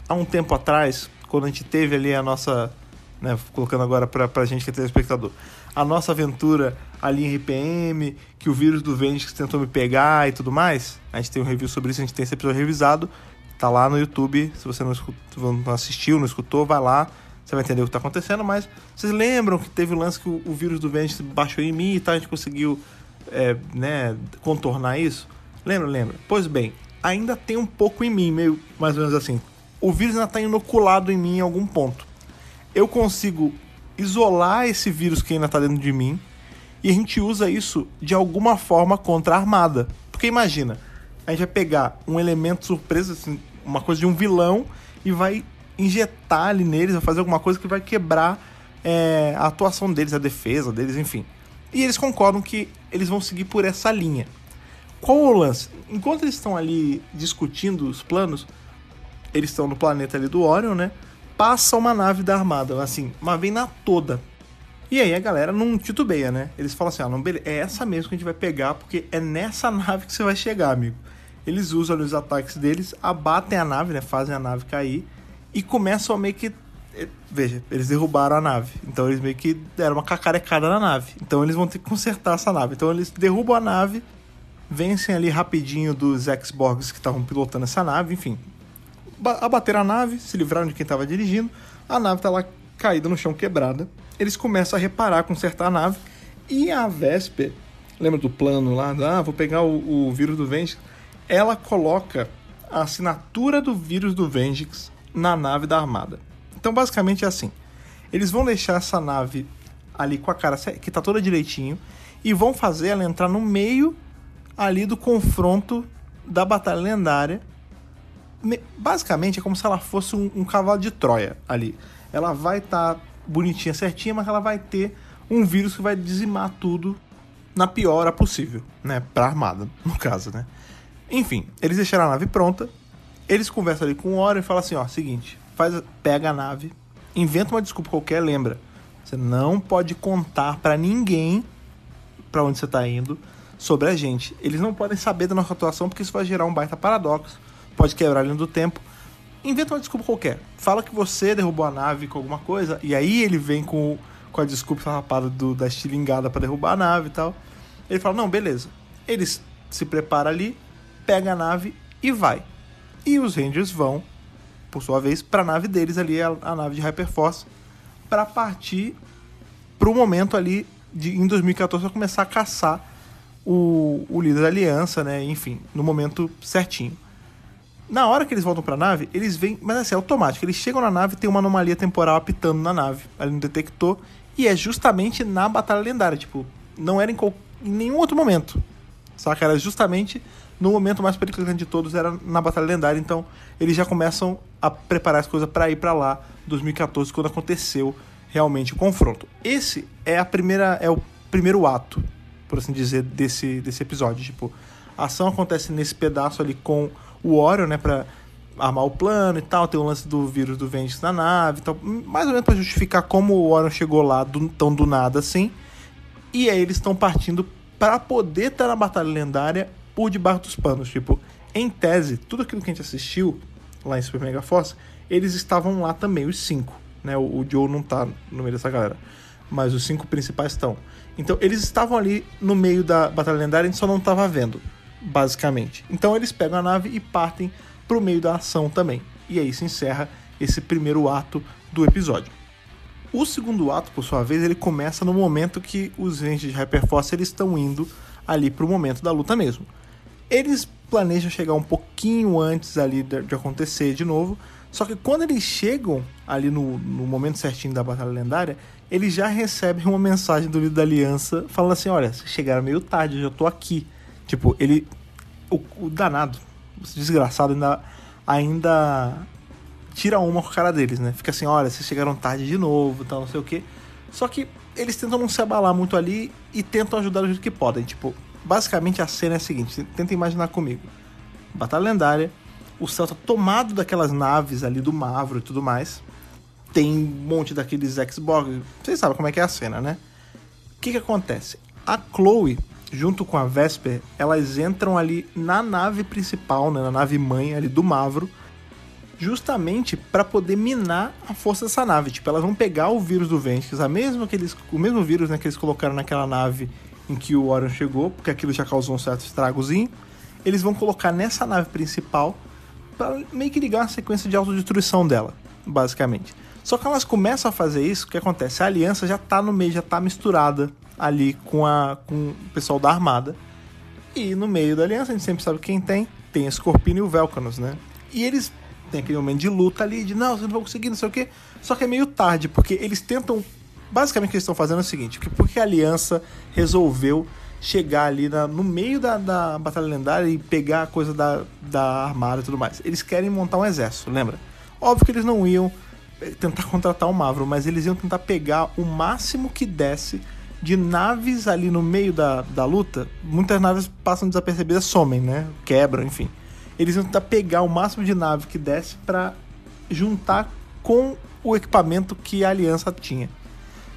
Speaker 1: Há um tempo atrás, quando a gente teve ali a nossa né, colocando agora pra, pra gente que é telespectador, a nossa aventura ali em RPM, que o vírus do Vengeance tentou me pegar e tudo mais. A gente tem um review sobre isso, a gente tem esse episódio revisado, tá lá no YouTube. Se você não, escutou, não assistiu, não escutou, vai lá, você vai entender o que tá acontecendo. Mas vocês lembram que teve o lance que o, o vírus do Vengeance baixou em mim e tal, a gente conseguiu é, né, contornar isso? Lembra, lembra? Pois bem, ainda tem um pouco em mim, meio mais ou menos assim. O vírus ainda tá inoculado em mim em algum ponto eu consigo isolar esse vírus que ainda está dentro de mim e a gente usa isso de alguma forma contra a armada. Porque imagina, a gente vai pegar um elemento surpresa, assim, uma coisa de um vilão e vai injetar ali neles, vai fazer alguma coisa que vai quebrar é, a atuação deles, a defesa deles, enfim. E eles concordam que eles vão seguir por essa linha. Qual o lance? Enquanto eles estão ali discutindo os planos, eles estão no planeta ali do Orion, né? Passa uma nave da armada, assim, uma vem na toda. E aí a galera não titubeia, né? Eles falam assim: ah, não, é essa mesmo que a gente vai pegar, porque é nessa nave que você vai chegar, amigo. Eles usam os ataques deles, abatem a nave, né? Fazem a nave cair e começam a meio que. Eh, veja, eles derrubaram a nave. Então eles meio que deram uma cacarecada na nave. Então eles vão ter que consertar essa nave. Então eles derrubam a nave, vencem ali rapidinho dos X-Borgs que estavam pilotando essa nave, enfim, abateram a nave, se livraram de quem estava dirigindo. A nave está lá caída no chão, quebrada. Eles começam a reparar, consertar a nave. E a Vesper, lembra do plano lá? Ah, vou pegar o, o vírus do Vengix. Ela coloca a assinatura do vírus do Vengix na nave da armada. Então, basicamente é assim: eles vão deixar essa nave ali com a cara que tá toda direitinho e vão fazer ela entrar no meio ali do confronto da batalha lendária basicamente é como se ela fosse um, um cavalo de Troia ali. Ela vai estar tá bonitinha, certinha, mas ela vai ter um vírus que vai dizimar tudo na pior hora possível, né? Pra armada, no caso, né? Enfim, eles deixaram a nave pronta, eles conversam ali com o Orion e falam assim, ó, seguinte, faz, pega a nave, inventa uma desculpa qualquer, lembra, você não pode contar para ninguém para onde você tá indo sobre a gente. Eles não podem saber da nossa atuação porque isso vai gerar um baita paradoxo, pode quebrar a linha do tempo. Inventa uma desculpa qualquer. Fala que você derrubou a nave com alguma coisa e aí ele vem com, com a desculpa farrapada do, da estilingada para derrubar a nave e tal. Ele fala: "Não, beleza". Eles se preparam ali, pega a nave e vai. E os Rangers vão, por sua vez, para a nave deles ali, a, a nave de Hyperforce, para partir para o momento ali de, em 2014 para começar a caçar o, o líder da aliança, né? Enfim, no momento certinho. Na hora que eles voltam para a nave, eles vêm, mas assim, é automático. Eles chegam na nave, tem uma anomalia temporal apitando na nave, ali no detector, e é justamente na batalha lendária, tipo, não era em, em nenhum outro momento. Saca? Era justamente no momento mais perigoso de todos, era na batalha lendária, então eles já começam a preparar as coisas para ir para lá, 2014, quando aconteceu realmente o confronto. Esse é a primeira é o primeiro ato, por assim dizer, desse, desse episódio, tipo, a ação acontece nesse pedaço ali com o Orion, né, para armar o plano e tal, tem o lance do vírus do Vengeance na nave e tal, mais ou menos para justificar como o Orion chegou lá do, tão do nada assim. E aí eles estão partindo para poder estar na batalha lendária por debaixo dos panos, tipo, em tese, tudo aquilo que a gente assistiu lá em Super Mega Force, eles estavam lá também, os cinco, né? O, o Joe não tá no meio dessa galera, mas os cinco principais estão. Então, eles estavam ali no meio da batalha lendária, a gente só não estava vendo basicamente. Então eles pegam a nave e partem para o meio da ação também. E aí se encerra esse primeiro ato do episódio. O segundo ato, por sua vez, ele começa no momento que os Rangers de Hyperforce eles estão indo ali para o momento da luta mesmo. Eles planejam chegar um pouquinho antes ali de, acontecer de novo, só que quando eles chegam ali no, no, momento certinho da batalha lendária, eles já recebem uma mensagem do líder da aliança falando assim: olha, vocês chegaram meio tarde, eu já tô aqui. Tipo, ele. O, o danado, o desgraçado, ainda, ainda tira uma com a cara deles, né? Fica assim: olha, vocês chegaram tarde de novo, tal, não sei o quê. Só que eles tentam não se abalar muito ali e tentam ajudar do jeito que podem. Tipo, basicamente a cena é a seguinte: tenta imaginar comigo. Batalha lendária, o céu tá tomado daquelas naves ali do Mavro e tudo mais. Tem um monte daqueles Xbox. Vocês sabem como é que é a cena, né? O que que acontece? A Chloe junto com a Vesper, elas entram ali na nave principal, né, na nave mãe ali do Mavro, justamente para poder minar a força dessa nave. Tipo, elas vão pegar o vírus do Ventrix, a que eles, o mesmo vírus né, que eles colocaram naquela nave em que o Orion chegou, porque aquilo já causou um certo estragozinho. Eles vão colocar nessa nave principal para meio que ligar uma sequência de autodestruição dela, basicamente. Só que elas começam a fazer isso, o que acontece? A aliança já tá no meio, já tá misturada ali com, a, com o pessoal da armada. E no meio da aliança, a gente sempre sabe quem tem. Tem a Scorpion e o Velcanos, né? E eles têm aquele momento de luta ali, de não, você não vai conseguir, não sei o quê. Só que é meio tarde, porque eles tentam. Basicamente o que eles estão fazendo é o seguinte: porque a aliança resolveu chegar ali na, no meio da, da Batalha Lendária e pegar a coisa da, da armada e tudo mais. Eles querem montar um exército, lembra? Óbvio que eles não iam eh, tentar contratar o Mavro, mas eles iam tentar pegar o máximo que desse de naves ali no meio da, da luta, muitas naves passam desapercebidas, somem, né? Quebram, enfim. Eles vão tentar pegar o máximo de nave que desce para juntar com o equipamento que a aliança tinha.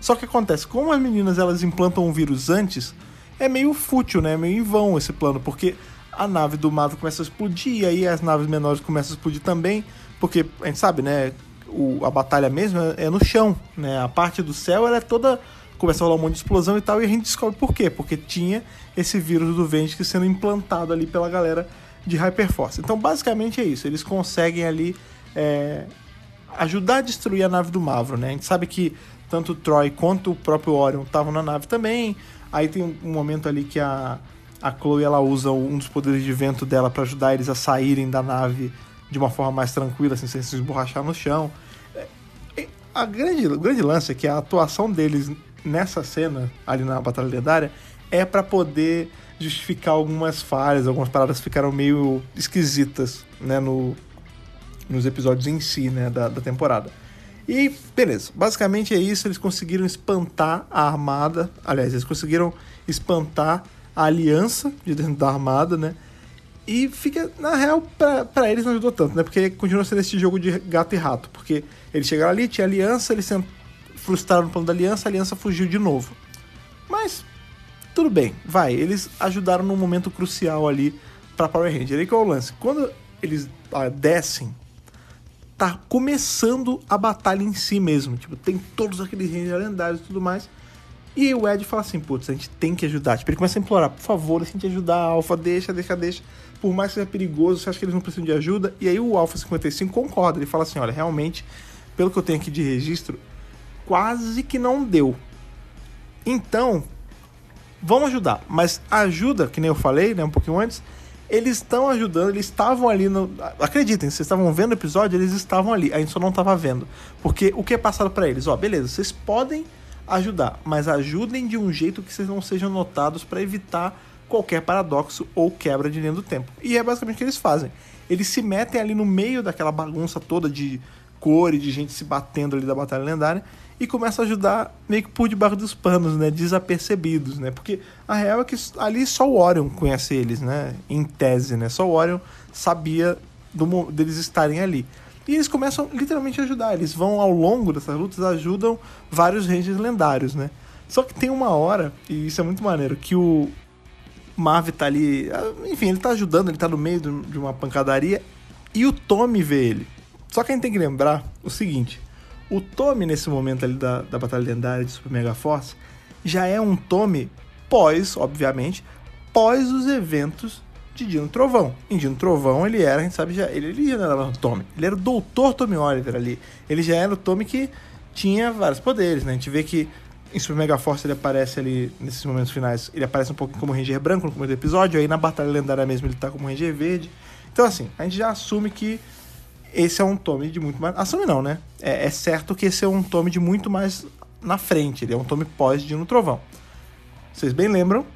Speaker 1: Só que acontece, como as meninas elas implantam um vírus antes, é meio fútil, né? É meio em vão esse plano, porque a nave do Marvel começa a explodir, e aí as naves menores começam a explodir também, porque a gente sabe, né? O, a batalha mesmo é, é no chão, né? A parte do céu ela é toda começa a rolar um monte de explosão e tal, e a gente descobre por quê. Porque tinha esse vírus do Ventic sendo implantado ali pela galera de Hyperforce. Então, basicamente é isso. Eles conseguem ali é, ajudar a destruir a nave do Mavro, né? A gente sabe que tanto o Troy quanto o próprio Orion estavam na nave também. Aí tem um, momento ali que a, a Chloe ela usa um dos poderes de vento dela para ajudar eles a saírem da nave de uma forma mais tranquila, assim, sem se esborrachar no chão. É, a grande, o grande lance é que a atuação deles nessa cena, ali na Batalha Lendária, é para poder justificar algumas falhas, algumas paradas ficaram meio esquisitas, né, no, nos episódios em si, né, da, da temporada. E beleza, basicamente é isso. Eles conseguiram espantar a armada. Aliás, eles conseguiram espantar a aliança de dentro da armada, né? E fica, na real, pra, pra eles não ajudou tanto, né? Porque continua sendo esse jogo de gato e rato. Porque eles chegaram ali, tinha aliança, eles frustraram o plano da aliança, a aliança fugiu de novo. Mas, tudo bem, vai. Eles ajudaram num momento crucial ali pra Power Ranger. Aí que é o lance. Quando eles ah, descem tá começando a batalha em si mesmo. Tipo, tem todos aqueles rangers lendários e tudo mais. E o Ed fala assim, putz, a gente tem que ajudar. Tipo, ele começa a implorar, por favor, a gente ajudar a Alpha, deixa, deixa, deixa. Por mais que seja perigoso, você acha que eles não precisam de ajuda? E aí o Alpha 55 concorda, ele fala assim, olha, realmente, pelo que eu tenho aqui de registro, quase que não deu. Então, vamos ajudar. Mas ajuda, que nem eu falei, né, um pouquinho antes, eles estão ajudando, eles estavam ali no. Acreditem, vocês estavam vendo o episódio, eles estavam ali, a gente só não estava vendo. Porque o que é passado para eles? Ó, beleza, vocês podem ajudar, mas ajudem de um jeito que vocês não sejam notados para evitar qualquer paradoxo ou quebra de linha do tempo. E é basicamente o que eles fazem. Eles se metem ali no meio daquela bagunça toda de cor e de gente se batendo ali da batalha lendária e começa a ajudar meio que por debaixo dos panos, né? Desapercebidos, né? Porque a real é que ali só o Orion conhece eles, né? Em tese, né? Só o Orion sabia do, deles estarem ali. E eles começam literalmente a ajudar. Eles vão ao longo dessas lutas, ajudam vários Rangers lendários, né? Só que tem uma hora, e isso é muito maneiro, que o Marv tá ali. Enfim, ele tá ajudando, ele tá no meio de uma pancadaria e o Tommy vê ele. Só que a gente tem que lembrar o seguinte: o Tommy, nesse momento ali da, da Batalha Lendária de Super Mega Force, já é um Tommy pós, obviamente, pós os eventos de Dino Trovão. Em Dino Trovão ele era, a gente sabe já, ele, ele já era o Tommy, ele era o Doutor Tommy Oliver ali. Ele já era o Tommy que tinha vários poderes, né? A gente vê que em Super Mega Force ele aparece ali, nesses momentos finais, ele aparece um pouquinho como Ranger branco no começo do episódio, aí na Batalha Lendária mesmo ele tá como Ranger verde. Então assim, a gente já assume que esse é um tome de muito mais. Assume não, né? É, é, certo que esse é um tome de muito mais na frente. Ele é um tome pós Dino Trovão. Vocês bem lembram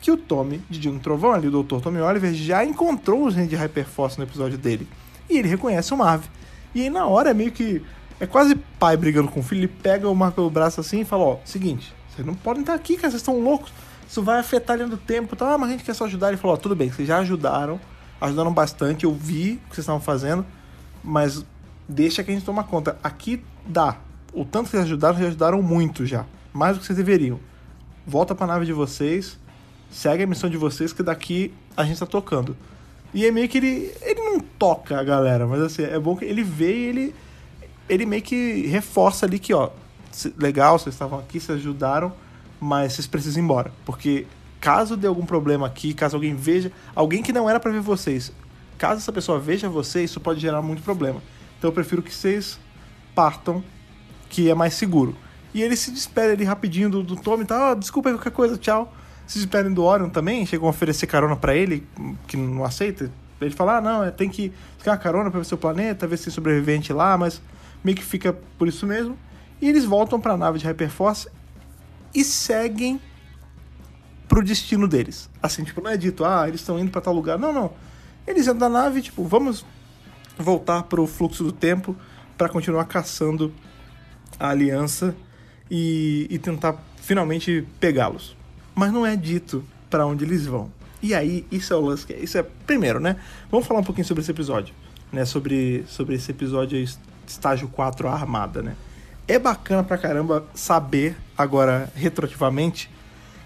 Speaker 1: que o tome de Dino Trovão, ali, o Dr. Tommy Oliver, já encontrou os de Hyperforce no episódio dele. E ele reconhece o Marv. E aí na hora é meio que. É quase pai brigando com o filho. Ele pega o Marv pelo braço assim e fala: Ó, seguinte, vocês não podem estar aqui, cara, vocês estão loucos. Isso vai afetar linha do tempo. Tá? Ah, mas a gente quer só ajudar. Ele falou: Ó, tudo bem, vocês já ajudaram. Ajudaram bastante. Eu vi o que vocês estavam fazendo mas deixa que a gente toma conta. Aqui dá. O tanto que vocês ajudaram, vocês ajudaram muito já. Mais do que vocês deveriam. Volta pra nave de vocês, segue a missão de vocês, que daqui a gente tá tocando. E é meio que ele. Ele não toca a galera, mas assim, é bom que ele vê e ele. Ele meio que reforça ali que, ó, legal, vocês estavam aqui, vocês ajudaram, mas vocês precisam ir embora. Porque caso dê algum problema aqui, caso alguém veja, alguém que não era para ver vocês, caso essa pessoa veja você, isso pode gerar muito problema. Então eu prefiro que vocês partam, que é mais seguro. E ele se despede ali rapidinho do, do Tommy, tá? Oh, desculpa aí qualquer coisa, tchau. Se despedem do Orion também, chegam a oferecer carona para ele, que não aceita. Ele fala, ah, não, é, tem que ficar carona pra ver seu planeta, ver se tem sobrevivente lá, mas meio que fica por isso mesmo. E eles voltam para a nave de Hyperforce e seguem pro destino deles. Assim, tipo, não é dito, ah, eles estão indo para tal lugar. Não, não eles entram na nave, tipo, vamos voltar pro fluxo do tempo para continuar caçando a aliança e, e tentar finalmente pegá-los. Mas não é dito para onde eles vão. E aí, isso é o lance. Isso é primeiro, né? Vamos falar um pouquinho sobre esse episódio, né? Sobre, sobre esse episódio estágio 4 a armada, né? É bacana pra caramba saber agora retroativamente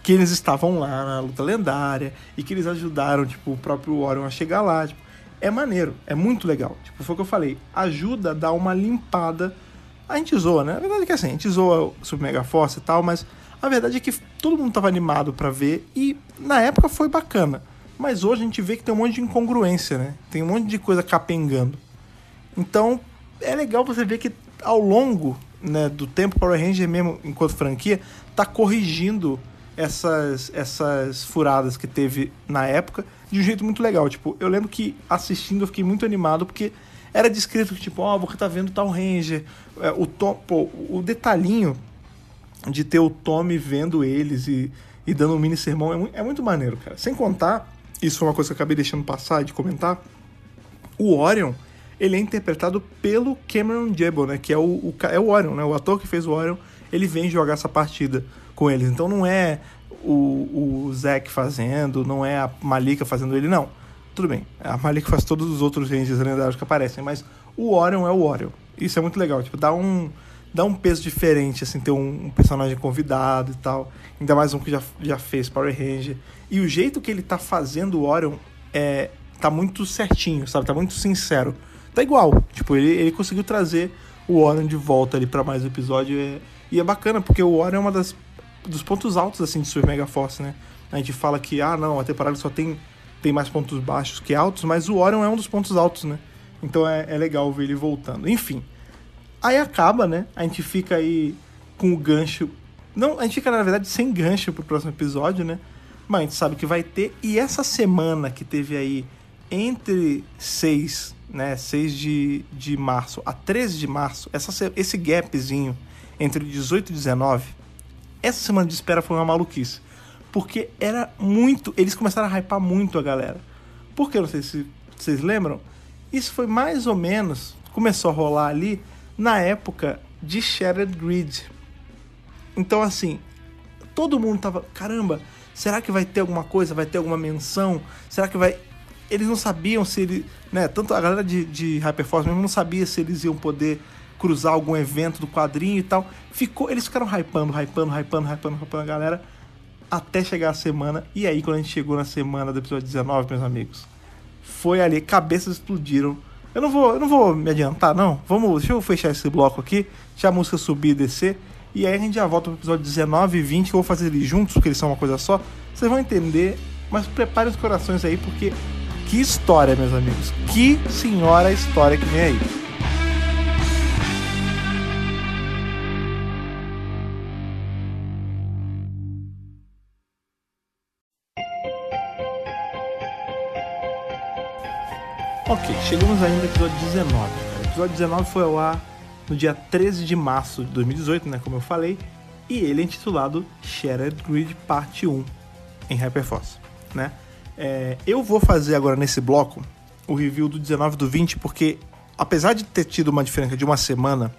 Speaker 1: que eles estavam lá na luta lendária e que eles ajudaram, tipo, o próprio Orion a chegar lá. Tipo, é maneiro, é muito legal. Tipo, foi o que eu falei, ajuda a dar uma limpada. A gente zoa, né? A verdade é que assim, a gente zoa Super Mega Force e tal, mas a verdade é que todo mundo tava animado para ver e na época foi bacana. Mas hoje a gente vê que tem um monte de incongruência, né? Tem um monte de coisa capengando. Então, é legal você ver que ao longo né, do tempo Power Ranger mesmo, enquanto franquia, tá corrigindo essas, essas furadas que teve na época de um jeito muito legal. Tipo, eu lembro que assistindo eu fiquei muito animado porque era descrito que, tipo, ó, oh, você tá vendo tal Ranger. É, o, Tom, pô, o detalhinho de ter o Tommy vendo eles e, e dando um mini sermão é muito, é muito maneiro, cara. Sem contar, isso foi uma coisa que eu acabei deixando passar de comentar. O Orion, ele é interpretado pelo Cameron Jebel, né? Que é o, o, é o Orion, né? O ator que fez o Orion, ele vem jogar essa partida com eles. Então não é o, o Zack fazendo, não é a Malika fazendo ele, não. Tudo bem, a Malika faz todos os outros Rangers lendários que aparecem, mas o Orion é o Orion. Isso é muito legal, tipo, dá um, dá um peso diferente, assim, ter um, um, personagem convidado e tal. Ainda mais um que já, já fez Power Ranger. E o jeito que ele tá fazendo o Orion é, tá muito certinho, sabe? Tá muito sincero. Tá igual. Tipo, ele, ele conseguiu trazer o Orion de volta ali para mais um episódio. E, e é bacana, porque o Orion é uma das dos pontos altos, assim, de Super Mega Force, né? A gente fala que, ah, não, a temporada só tem, tem mais pontos baixos que altos, mas o Orion é um dos pontos altos, né? Então é, é legal ver ele voltando. Enfim, Aí acaba, né? A gente fica aí com o gancho. Não, a gente fica, na verdade, sem gancho pro próximo episódio, né? Mas a gente sabe que vai ter. E essa semana que teve aí entre 6, né? 6 de, de março a 13 de março, essa, esse gapzinho entre 18 e 19, essa semana de espera foi uma maluquice. Porque era muito. Eles começaram a hypar muito a galera. Porque, não sei se vocês lembram, isso foi mais ou menos. Começou a rolar ali na época de Shattered Grid. Então, assim, todo mundo tava, caramba, será que vai ter alguma coisa? Vai ter alguma menção? Será que vai. Eles não sabiam se ele. Né, tanto a galera de, de Hyperforce mesmo não sabia se eles iam poder cruzar algum evento do quadrinho e tal. Ficou, eles ficaram hypando, hypando, hypando, hypando, hypando a galera até chegar a semana. E aí, quando a gente chegou na semana do episódio 19, meus amigos, foi ali, cabeças explodiram eu não vou, eu não vou me adiantar, não. Vamos, deixa eu fechar esse bloco aqui, deixar a música subir e descer. E aí a gente já volta pro episódio 19 e 20, que eu vou fazer eles juntos, porque eles são uma coisa só. Vocês vão entender, mas preparem os corações aí, porque que história, meus amigos. Que senhora história que vem aí. Ok, chegamos ainda no episódio 19. O episódio 19 foi ao ar no dia 13 de março de 2018, né, como eu falei, e ele é intitulado Shattered Grid Parte 1 em Hyperforce, né? É, eu vou fazer agora nesse bloco o review do 19 e do 20, porque apesar de ter tido uma diferença de uma semana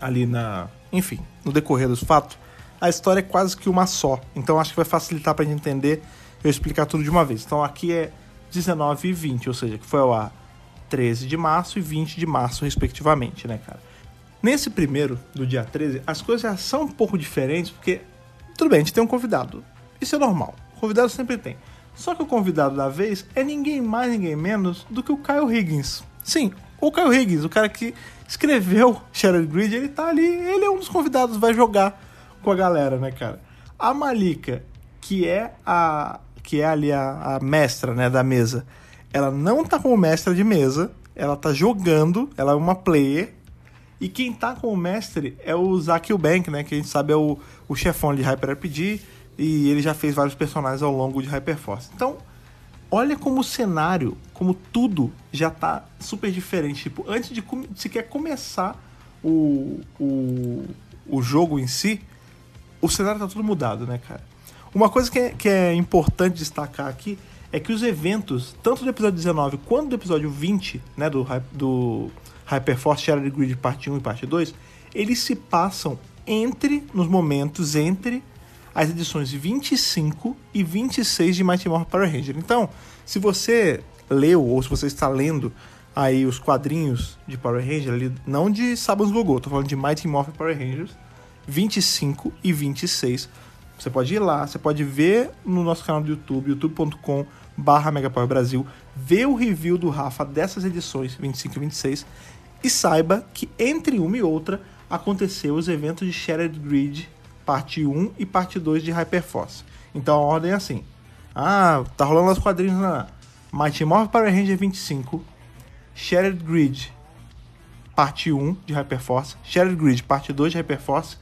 Speaker 1: ali na, enfim, no decorrer dos fatos, a história é quase que uma só. Então acho que vai facilitar pra gente entender eu explicar tudo de uma vez. Então aqui é 19 e 20, ou seja, que foi ao ar 13 de março e 20 de março, respectivamente, né, cara? Nesse primeiro, do dia 13, as coisas já são um pouco diferentes, porque, tudo bem, a gente tem um convidado. Isso é normal. Convidado sempre tem. Só que o convidado da vez é ninguém mais, ninguém menos do que o Kyle Higgins. Sim, o Kyle Higgins, o cara que escreveu Shattered Grid, ele tá ali, ele é um dos convidados, vai jogar com a galera, né, cara? A Malika, que é a, que é ali a, a mestra né, da mesa, ela não tá como mestra de mesa, ela tá jogando, ela é uma player. E quem tá como mestre é o Zack Bank, né? Que a gente sabe é o, o chefão de Hyper RPG. E ele já fez vários personagens ao longo de Hyperforce. Então, olha como o cenário, como tudo já tá super diferente. Tipo, antes de sequer começar o, o, o jogo em si, o cenário tá tudo mudado, né, cara? Uma coisa que é, que é importante destacar aqui é que os eventos, tanto do episódio 19 quanto do episódio 20, né, do, do Hyperforce Shattered Grid parte 1 e parte 2, eles se passam entre, nos momentos entre as edições 25 e 26 de Mighty Morphin Power Ranger. Então, se você leu ou se você está lendo aí os quadrinhos de Power Ranger, não de Sabans Gogô, tô falando de Mighty Morphin Power Rangers 25 e 26 você pode ir lá, você pode ver no nosso canal do YouTube, youtube.com barra Brasil, ver o review do Rafa dessas edições 25 e 26 e saiba que entre uma e outra aconteceu os eventos de Shattered Grid parte 1 e parte 2 de Hyperforce. Então a ordem é assim. Ah, tá rolando os quadrinhos na Mighty Morphin Power Ranger 25, Shattered Grid parte 1 de Hyperforce, Shattered Grid parte 2 de Hyperforce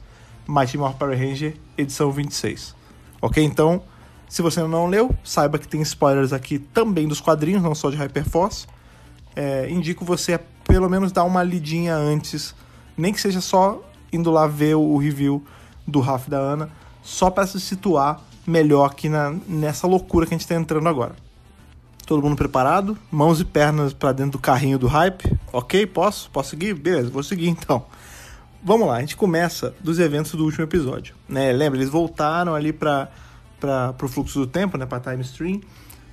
Speaker 1: Mighty Morphin Power Ranger, edição 26. Ok? Então, se você não leu, saiba que tem spoilers aqui também dos quadrinhos, não só de Hyperforce. É, indico você a pelo menos dar uma lidinha antes, nem que seja só indo lá ver o review do Raf da Ana, só para se situar melhor aqui na, nessa loucura que a gente está entrando agora. Todo mundo preparado? Mãos e pernas para dentro do carrinho do hype? Ok, posso? Posso seguir? Beleza, vou seguir então. Vamos lá, a gente começa dos eventos do último episódio. Né? Lembra, eles voltaram ali para o fluxo do tempo, né, para time stream,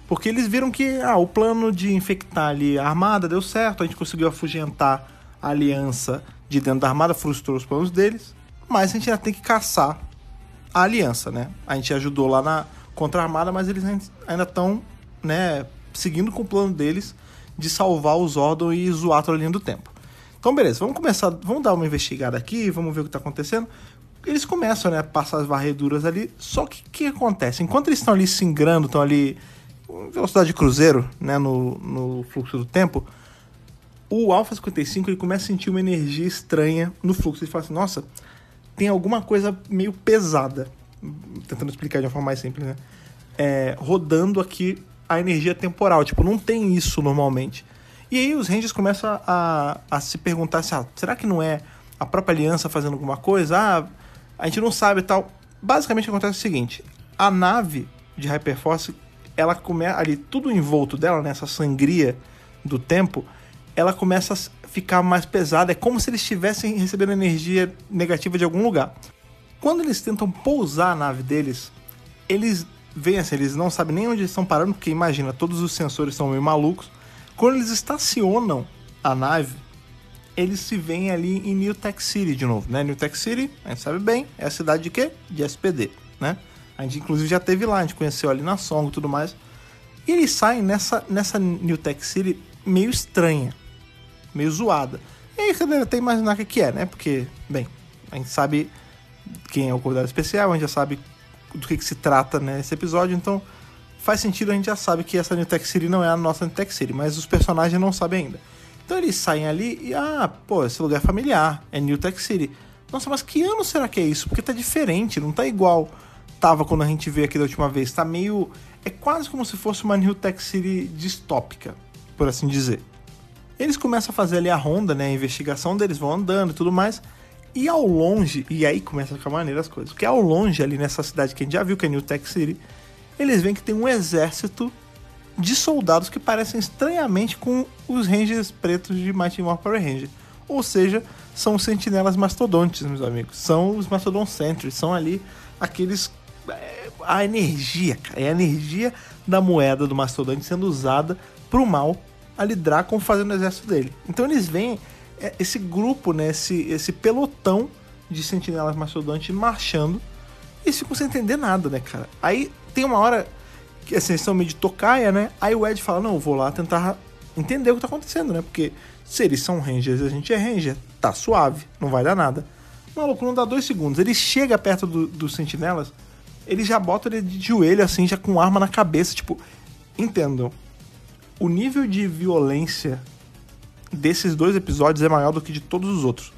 Speaker 1: porque eles viram que ah, o plano de infectar ali a armada deu certo, a gente conseguiu afugentar a aliança de dentro da armada, frustrou os planos deles, mas a gente ainda tem que caçar a aliança, né? A gente ajudou lá na contra a armada, mas eles ainda estão, né, seguindo com o plano deles de salvar os Zordon e zoar a linha do tempo. Então, beleza, vamos começar, vamos dar uma investigada aqui, vamos ver o que está acontecendo. Eles começam, né, a passar as varreduras ali, só que o que acontece? Enquanto eles estão ali se ingrando, estão ali velocidade de cruzeiro, né, no, no fluxo do tempo, o Alpha 55 ele começa a sentir uma energia estranha no fluxo. Ele fala assim: nossa, tem alguma coisa meio pesada, tentando explicar de uma forma mais simples, né? É, rodando aqui a energia temporal. Tipo, não tem isso normalmente. E aí os Rangers começam a, a se perguntar assim, ah, será que não é a própria aliança fazendo alguma coisa? Ah, a gente não sabe e tal. Basicamente acontece o seguinte, a nave de Hyperforce, ela começa ali, tudo envolto dela, nessa sangria do tempo, ela começa a ficar mais pesada. É como se eles estivessem recebendo energia negativa de algum lugar. Quando eles tentam pousar a nave deles, eles veem assim, eles não sabem nem onde estão parando, porque imagina, todos os sensores são meio malucos. Quando eles estacionam a nave, eles se veem ali em New Tech City de novo, né? New Tech City, a gente sabe bem, é a cidade de quê? De SPD, né? A gente inclusive já teve lá, a gente conheceu ali na Song e tudo mais. E eles saem nessa, nessa New Tech City meio estranha, meio zoada. E aí você deve até imaginar o que é, né? Porque, bem, a gente sabe quem é o convidado especial, a gente já sabe do que, que se trata nesse né, episódio, então faz sentido, a gente já sabe que essa New Tech City não é a nossa New Tech City, mas os personagens não sabem ainda. Então eles saem ali e, ah, pô, esse lugar é familiar, é New Tech City. Nossa, mas que ano será que é isso? Porque tá diferente, não tá igual tava quando a gente veio aqui da última vez. Tá meio. É quase como se fosse uma New Tech City distópica, por assim dizer. Eles começam a fazer ali a ronda, né? A investigação deles, vão andando e tudo mais. E ao longe, e aí começa a ficar maneira as coisas, porque ao longe ali nessa cidade que a gente já viu, que é New Tech City, eles veem que tem um exército de soldados que parecem estranhamente com os Rangers pretos de Mighty Morphin Power Ranger. Ou seja, são os sentinelas mastodontes, meus amigos. São os Mastodon Sentries, são ali aqueles é, a energia, cara, é a energia da moeda do mastodonte sendo usada pro mal ali Dracon fazendo o exército dele. Então eles veem é, esse grupo, né, esse, esse pelotão de sentinelas mastodontes marchando e ficam sem entender nada, né, cara? Aí tem uma hora que assim, eles estão meio de tocaia, né? Aí o Ed fala: Não, vou lá tentar entender o que tá acontecendo, né? Porque se eles são Rangers a gente é Ranger, tá suave, não vai dar nada. Maluco não dá dois segundos. Ele chega perto dos do sentinelas, ele já bota ele de joelho, assim, já com arma na cabeça. Tipo, entendam. O nível de violência desses dois episódios é maior do que de todos os outros.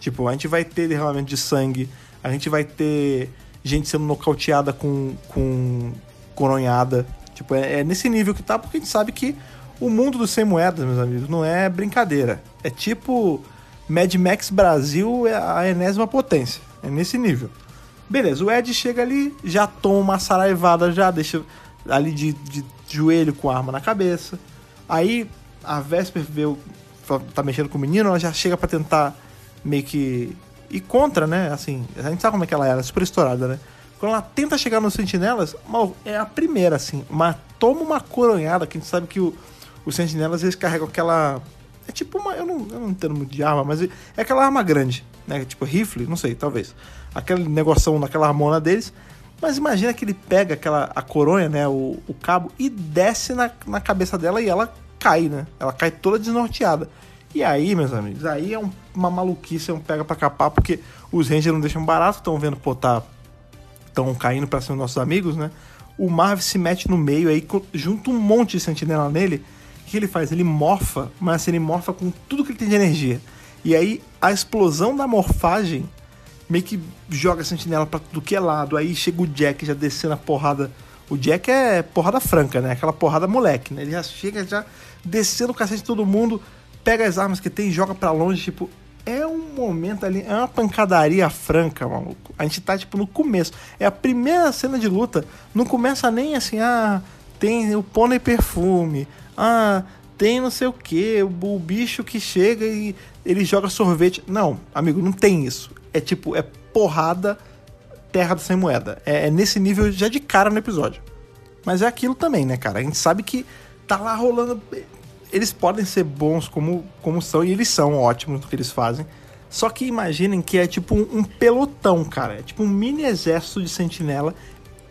Speaker 1: Tipo, a gente vai ter derramamento de sangue, a gente vai ter gente sendo nocauteada com, com coronhada. Tipo, é, é, nesse nível que tá, porque a gente sabe que o mundo dos sem moedas, meus amigos, não é brincadeira. É tipo Mad Max Brasil é a enésima potência. É nesse nível. Beleza, o Ed chega ali, já toma uma saraivada, já deixa ali de, de joelho com a arma na cabeça. Aí a Vesper vê o, tá mexendo com o menino, ela já chega para tentar meio que ir contra, né? Assim, a gente sabe como é que ela era, super estourada, né? Quando ela tenta chegar nos sentinelas, mal, é a primeira, assim, mas toma uma coronhada, que a gente sabe que o, os sentinelas eles carregam aquela. É tipo uma. Eu não, eu não entendo muito de arma, mas é aquela arma grande, né? Tipo rifle, não sei, talvez. Aquele negoção naquela armona deles. Mas imagina que ele pega aquela a coronha, né? O, o cabo, e desce na, na cabeça dela e ela cai, né? Ela cai toda desnorteada. E aí, meus amigos, aí é um, uma maluquice, é um pega pra capar, porque os Rangers não deixam barato, estão vendo, pô, tá. Estão caindo cima dos nossos amigos, né? O Marv se mete no meio aí, junta um monte de sentinela nele. O que ele faz? Ele morfa, mas assim, ele morfa com tudo que ele tem de energia. E aí, a explosão da morfagem meio que joga a sentinela pra tudo que é lado. Aí chega o Jack já descendo a porrada o Jack é porrada franca, né? Aquela porrada moleque, né? Ele já chega já descendo o cacete de todo mundo, pega as armas que tem e joga para longe, tipo, é um momento ali, é uma pancadaria franca, maluco. A gente tá, tipo, no começo. É a primeira cena de luta. Não começa nem assim, ah, tem o pônei perfume, ah, tem não sei o que, o bicho que chega e ele joga sorvete. Não, amigo, não tem isso. É tipo, é porrada, terra sem moeda. É, é nesse nível já de cara no episódio. Mas é aquilo também, né, cara? A gente sabe que tá lá rolando. Eles podem ser bons como, como são, e eles são ótimos no que eles fazem. Só que imaginem que é tipo um, um pelotão, cara. É tipo um mini exército de sentinela.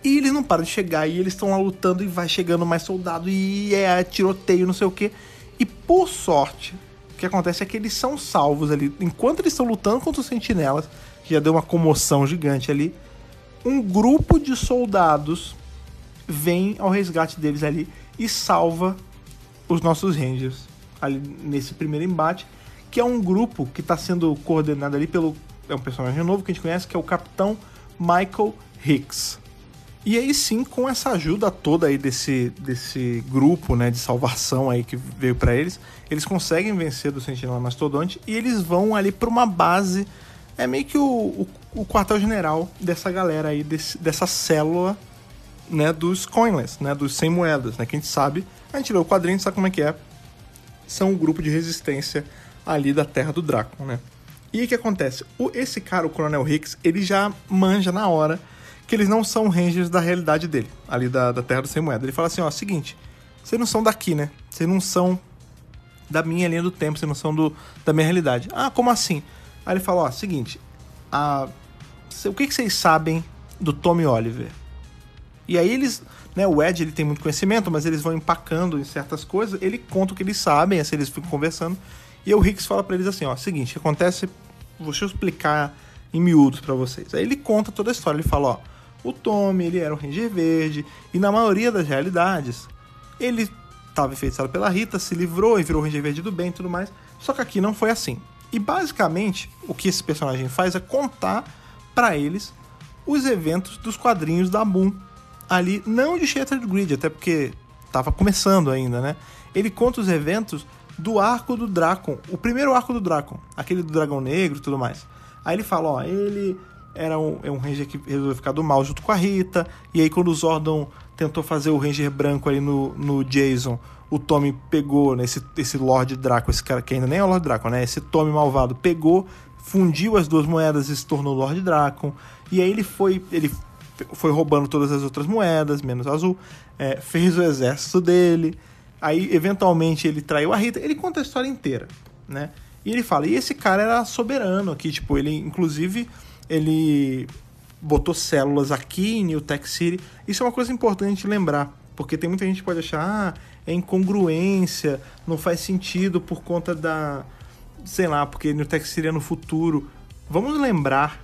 Speaker 1: E eles não param de chegar. E eles estão lá lutando e vai chegando mais soldado. E é tiroteio, não sei o que. E por sorte, o que acontece é que eles são salvos ali. Enquanto eles estão lutando contra os sentinelas, que já deu uma comoção gigante ali. Um grupo de soldados vem ao resgate deles ali e salva os nossos Rangers ali nesse primeiro embate que é um grupo que está sendo coordenado ali pelo. É um personagem novo que a gente conhece, que é o Capitão Michael Hicks. E aí sim, com essa ajuda toda aí desse, desse grupo né, de salvação aí que veio para eles, eles conseguem vencer do Sentinela Mastodonte e eles vão ali para uma base, é meio que o, o, o quartel-general dessa galera aí, desse, dessa célula né, dos coinless, né, dos sem moedas, né, que a gente sabe, a gente lê o quadrinho, sabe como é que é, são um grupo de resistência ali da Terra do Drácula, né? E o que acontece? O, esse cara, o Coronel Hicks, ele já manja na hora que eles não são rangers da realidade dele, ali da, da Terra do Sem Moeda. Ele fala assim, ó, seguinte, vocês não são daqui, né? Vocês não são da minha linha do tempo, vocês não são do, da minha realidade. Ah, como assim? Aí ele fala, ó, seguinte, a, o que, que vocês sabem do Tommy Oliver? E aí eles, né, o Ed ele tem muito conhecimento, mas eles vão empacando em certas coisas, ele conta o que eles sabem, assim eles ficam conversando, e o Hicks fala para eles assim, ó, seguinte, acontece, eu explicar em miúdos para vocês. Aí ele conta toda a história, ele fala, ó, o Tommy, ele era um Ranger Verde, e na maioria das realidades, ele estava enfeitiçado pela Rita, se livrou e virou Ranger Verde do bem e tudo mais, só que aqui não foi assim. E basicamente, o que esse personagem faz é contar para eles os eventos dos quadrinhos da Boom, ali, não de Shattered Grid, até porque tava começando ainda, né? Ele conta os eventos do arco do Dracon, o primeiro arco do Dracon, aquele do Dragão Negro e tudo mais. Aí ele fala, ó, ele era um, é um Ranger que resolveu ficar do mal junto com a Rita, e aí quando o Zordon tentou fazer o Ranger branco ali no, no Jason, o Tommy pegou, né, esse, esse Lord Draco, esse cara que ainda nem é o Lord Draco, né, esse Tommy malvado pegou, fundiu as duas moedas e se tornou Lord Draco, e aí ele foi, ele foi roubando todas as outras moedas, menos azul, é, fez o exército dele, Aí, eventualmente, ele traiu a Rita. Ele conta a história inteira, né? E ele fala, e esse cara era soberano aqui, tipo, ele, inclusive, ele botou células aqui em New Tech City. Isso é uma coisa importante lembrar, porque tem muita gente que pode achar, ah, é incongruência, não faz sentido por conta da, sei lá, porque New Tech City é no futuro. Vamos lembrar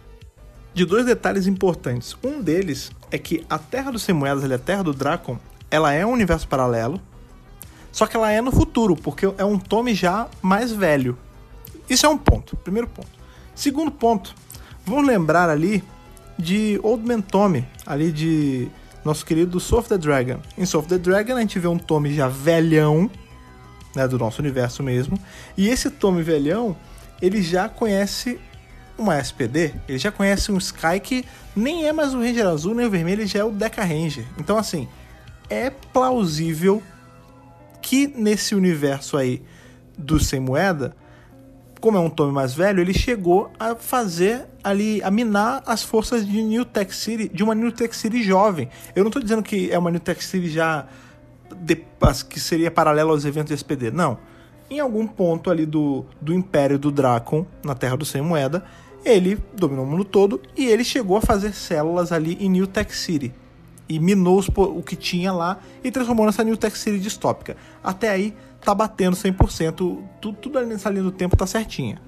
Speaker 1: de dois detalhes importantes. Um deles é que a Terra dos Sem Moedas, a Terra do Dracon, ela é um universo paralelo, só que ela é no futuro, porque é um Tommy já mais velho. Isso é um ponto, primeiro ponto. Segundo ponto, vamos lembrar ali de Old Man Tommy, ali de nosso querido Soul of the Dragon. Em Soul of the Dragon a gente vê um Tommy já velhão, né, do nosso universo mesmo, e esse Tommy velhão, ele já conhece uma SPD, ele já conhece um Sky que nem é mais o Ranger azul nem o vermelho, ele já é o Deca Ranger. Então assim, é plausível que nesse universo aí do Sem Moeda, como é um Tommy mais velho, ele chegou a fazer ali, a minar as forças de New Tech City, de uma New Tech City jovem. Eu não estou dizendo que é uma New Tech City já de, que seria paralelo aos eventos de SPD, não. Em algum ponto ali do, do Império do Dracon, na Terra do Sem Moeda, ele dominou o mundo todo e ele chegou a fazer células ali em New Tech City e minou o que tinha lá e transformou nessa New Tech City distópica. Até aí tá batendo 100%, tudo, tudo ali nessa linha do tempo tá certinha.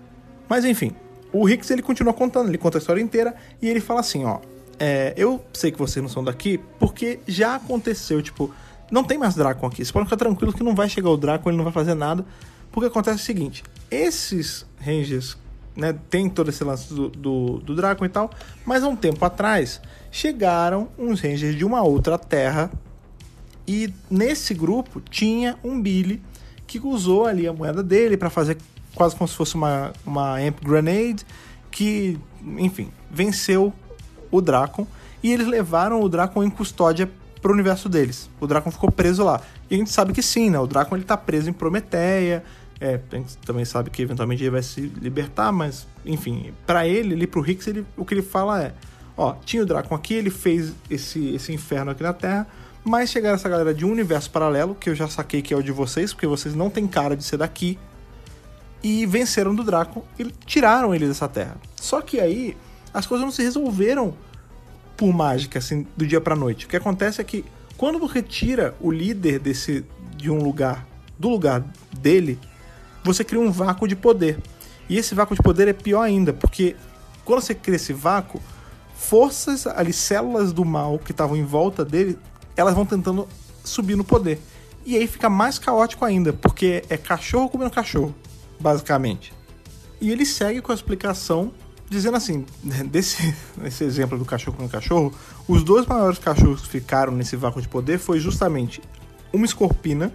Speaker 1: Mas enfim, o Hicks ele continua contando, ele conta a história inteira e ele fala assim, ó, é, eu sei que vocês não são daqui porque já aconteceu, tipo, não tem mais Dracon aqui, vocês podem ficar tranquilos que não vai chegar o Dracon, ele não vai fazer nada, porque acontece o seguinte, esses Rangers né, tem todo esse lance do, do, do Draco e tal, mas há um tempo atrás chegaram uns Rangers de uma outra terra e nesse grupo tinha um Billy que usou ali a moeda dele para fazer quase como se fosse uma, uma Amp Grenade que, enfim, venceu o Dracon e eles levaram o Dracon em custódia pro universo deles. O Drácon ficou preso lá. E a gente sabe que sim, né? O Drácon ele tá preso em Prometeia. É, também sabe que eventualmente ele vai se libertar, mas enfim, para ele, ali pro Hicks, ele, o que ele fala é: ó, tinha o Drácon aqui, ele fez esse, esse inferno aqui na Terra, mas chegaram essa galera de um universo paralelo, que eu já saquei que é o de vocês, porque vocês não têm cara de ser daqui, e venceram do Drácon e tiraram ele dessa Terra. Só que aí as coisas não se resolveram por mágica, assim, do dia pra noite. O que acontece é que quando você tira o líder desse de um lugar, do lugar dele, você cria um vácuo de poder. E esse vácuo de poder é pior ainda, porque quando você cria esse vácuo, forças ali, células do mal que estavam em volta dele, elas vão tentando subir no poder. E aí fica mais caótico ainda, porque é cachorro comendo cachorro, basicamente. E ele segue com a explicação dizendo assim, desse, desse exemplo do cachorro com cachorro, os dois maiores cachorros que ficaram nesse vácuo de poder foi justamente uma escorpina,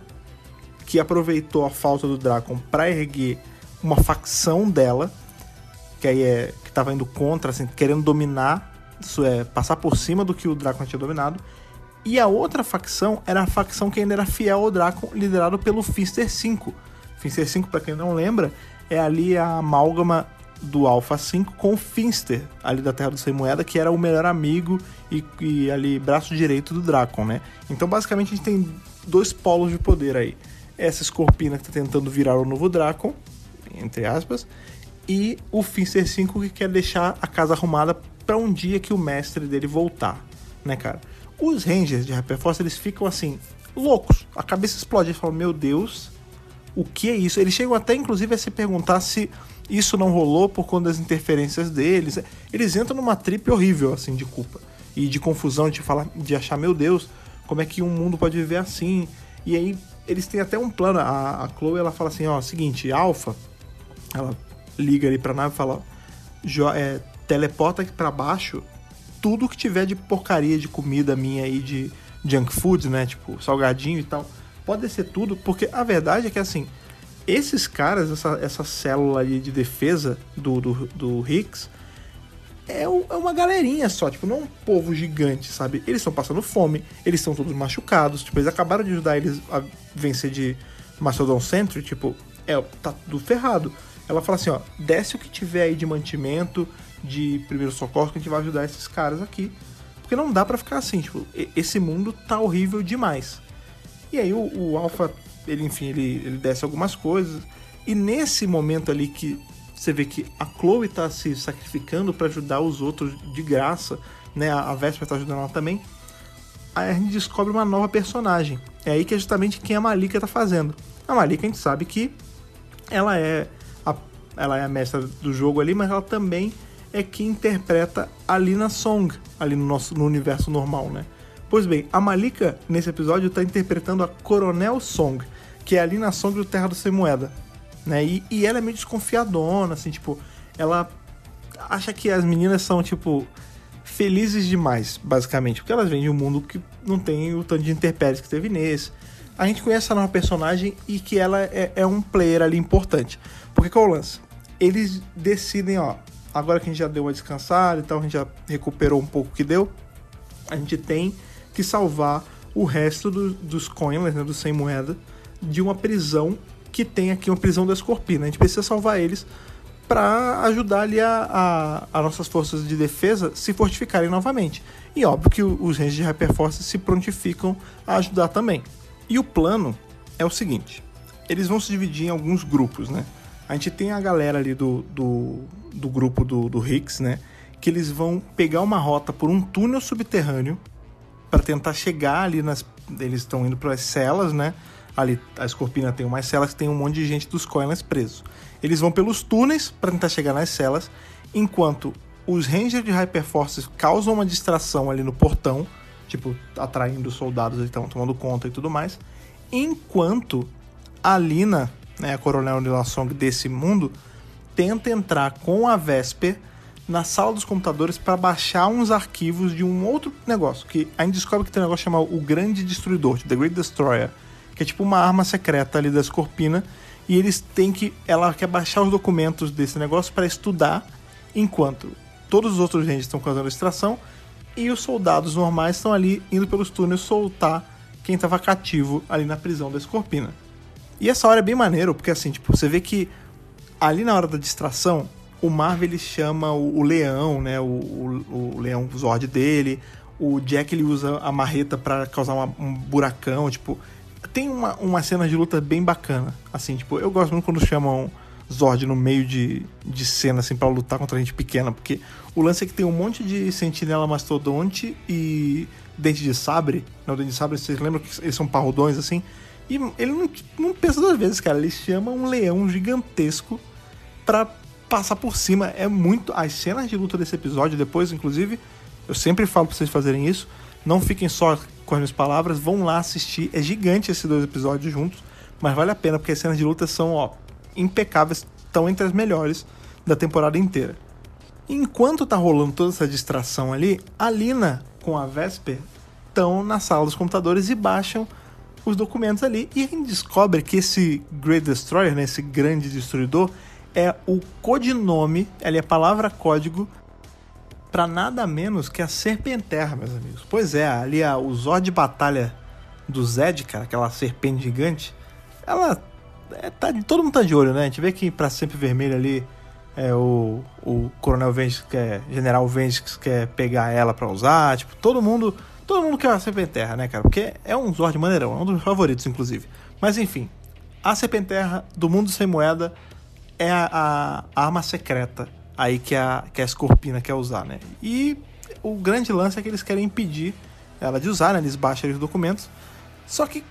Speaker 1: que aproveitou a falta do Dracon para erguer uma facção dela, que aí é que tava indo contra, assim, querendo dominar, isso é, passar por cima do que o Dracon tinha dominado. E a outra facção era a facção que ainda era fiel ao Dracon, liderado pelo Finster 5. Finster 5, para quem não lembra, é ali a amálgama do Alpha 5 com o Finster, ali da Terra do Sem Moeda, que era o melhor amigo e, e, ali braço direito do Dracon, né? Então basicamente a gente tem dois polos de poder aí. Essa Scorpina que tá tentando virar o novo Dracon, entre aspas, e o Finster 5 que quer deixar a casa arrumada para um dia que o mestre dele voltar, né, cara? Os Rangers de Hyperforce, eles ficam assim, loucos. A cabeça explode, eles falam, meu Deus, o que é isso? Eles chegam até, inclusive, a se perguntar se isso não rolou por conta das interferências deles. Eles entram numa trip horrível, assim, de culpa. E de confusão, de falar, de achar, meu Deus, como é que um mundo pode viver assim? E aí, eles têm até um plano. A, a Chloe, ela fala assim, ó, seguinte, Alpha, ela liga ali pra nave e fala, é, teleporta aqui pra baixo tudo que tiver de porcaria de comida minha aí, de junk food, né? Tipo, salgadinho e tal. Pode ser tudo, porque a verdade é que, assim, esses caras, essa, essa célula ali de defesa do, do, do Hicks, é, é, uma galerinha só, tipo, não é um povo gigante, sabe? Eles estão passando fome, eles estão todos machucados, tipo, eles acabaram de ajudar eles a vencer de Macedon Century, tipo, é, tá tudo ferrado. Ela fala assim, ó, desce o que tiver aí de mantimento, de primeiro socorro, que a gente vai ajudar esses caras aqui. Porque não dá para ficar assim, tipo, esse mundo tá horrível demais. E aí o, o Alpha ele, enfim, ele, ele desce algumas coisas. E nesse momento ali que você vê que a Chloe tá se sacrificando para ajudar os outros de graça, né? A, a Vesper tá ajudando ela também. A gente descobre uma nova personagem. É aí que é justamente quem a Malika tá fazendo. A Malika a gente sabe que ela é a, ela é a mestra do jogo ali, mas ela também é quem interpreta a Lina Song ali no nosso no universo normal, né? Pois bem, a Malika, nesse episódio, está interpretando a Coronel Song, que é ali na Song do Terra do Sem Moeda. Né? E, e ela é meio desconfiadona, assim, tipo, ela acha que as meninas são, tipo, felizes demais, basicamente, porque elas vêm de um mundo que não tem o tanto de interpéries que teve nesse. A gente conhece a nova personagem e que ela é, é um player ali importante. Porque qual é o lance? Eles decidem, ó, agora que a gente já deu uma descansada e tal, a gente já recuperou um pouco que deu, a gente tem que salvar o resto do, dos coinless, né, dos sem moeda, de uma prisão que tem aqui, uma prisão da Scorpina. A gente precisa salvar eles para ajudar ali a, a, a, nossas forças de defesa se fortificarem novamente. E óbvio que os Rangers de Hyperforce se prontificam a ajudar também. E o plano é o seguinte: eles vão se dividir em alguns grupos, né? A gente tem a galera ali do, do, do grupo do, do Hicks, né? Que eles vão pegar uma rota por um túnel subterrâneo para tentar chegar ali nas. Eles estão indo para as celas, né? Ali a Escorpina tem umas celas que tem um monte de gente dos Coilers presos. Eles vão pelos túneis para tentar chegar nas celas, enquanto os Rangers de Hyperforce causam uma distração ali no portão, tipo, atraindo soldados, eles estão tomando conta e tudo mais. Enquanto a Lina, né, a Coronel Nilasong desse mundo, tenta entrar com a Vesper na sala dos computadores para baixar uns arquivos de um outro negócio. Que a gente descobre que tem um negócio chamado o Grande Destruidor, The Great Destroyer, que é tipo uma arma secreta ali da Scorpina. E eles têm que. Ela quer baixar os documentos desse negócio para estudar, enquanto todos os outros agentes estão causando extração. e os soldados normais estão ali indo pelos túneis soltar quem estava cativo ali na prisão da Escorpina. E essa hora é bem maneiro, porque assim, tipo, você vê que ali na hora da distração, o Marvel ele chama o, o leão, né? O, o, o, leão Zord dele. O Jack ele usa a marreta para causar uma, um buracão. Tipo, tem uma, uma cena de luta bem bacana. Assim, tipo, eu gosto muito quando chamam Zord no meio de, de cena, assim, para lutar contra gente pequena. Porque o lance é que tem um monte de sentinela mastodonte e dente de sabre. Não, dente de sabre, vocês lembram que eles são parrudões, assim? E ele não, não pensa duas vezes, cara. Ele chama um leão gigantesco pra passar por cima. É muito. As cenas de luta desse episódio, depois, inclusive, eu sempre falo pra vocês fazerem isso. Não fiquem só com as minhas palavras, vão lá assistir. É gigante esses dois episódios juntos, mas vale a pena, porque as cenas de luta são, ó, impecáveis, estão entre as melhores da temporada inteira. Enquanto tá rolando toda essa distração ali, a Lina com a Vesper estão na sala dos computadores e baixam os documentos ali. E a gente descobre que esse Great Destroyer, né, esse grande destruidor, é o codinome, ele é a palavra código para nada menos que a Serpenterra, meus amigos. Pois é, ali a, o Zord de batalha do Zed, cara, aquela serpente gigante, ela é, tá, todo mundo tá de olho, né? A gente vê que para sempre vermelho ali é o, o Coronel Venges quer, General Venges quer pegar ela para usar, tipo, todo mundo Todo mundo quer a Serpenterra, né, cara? Porque é um Zord maneirão, é um dos favoritos, inclusive. Mas enfim, a Serpenterra do mundo sem moeda é a, a arma secreta aí que a, que a Scorpina quer usar, né? E o grande lance é que eles querem impedir ela de usar, né? Eles baixam os documentos. Só que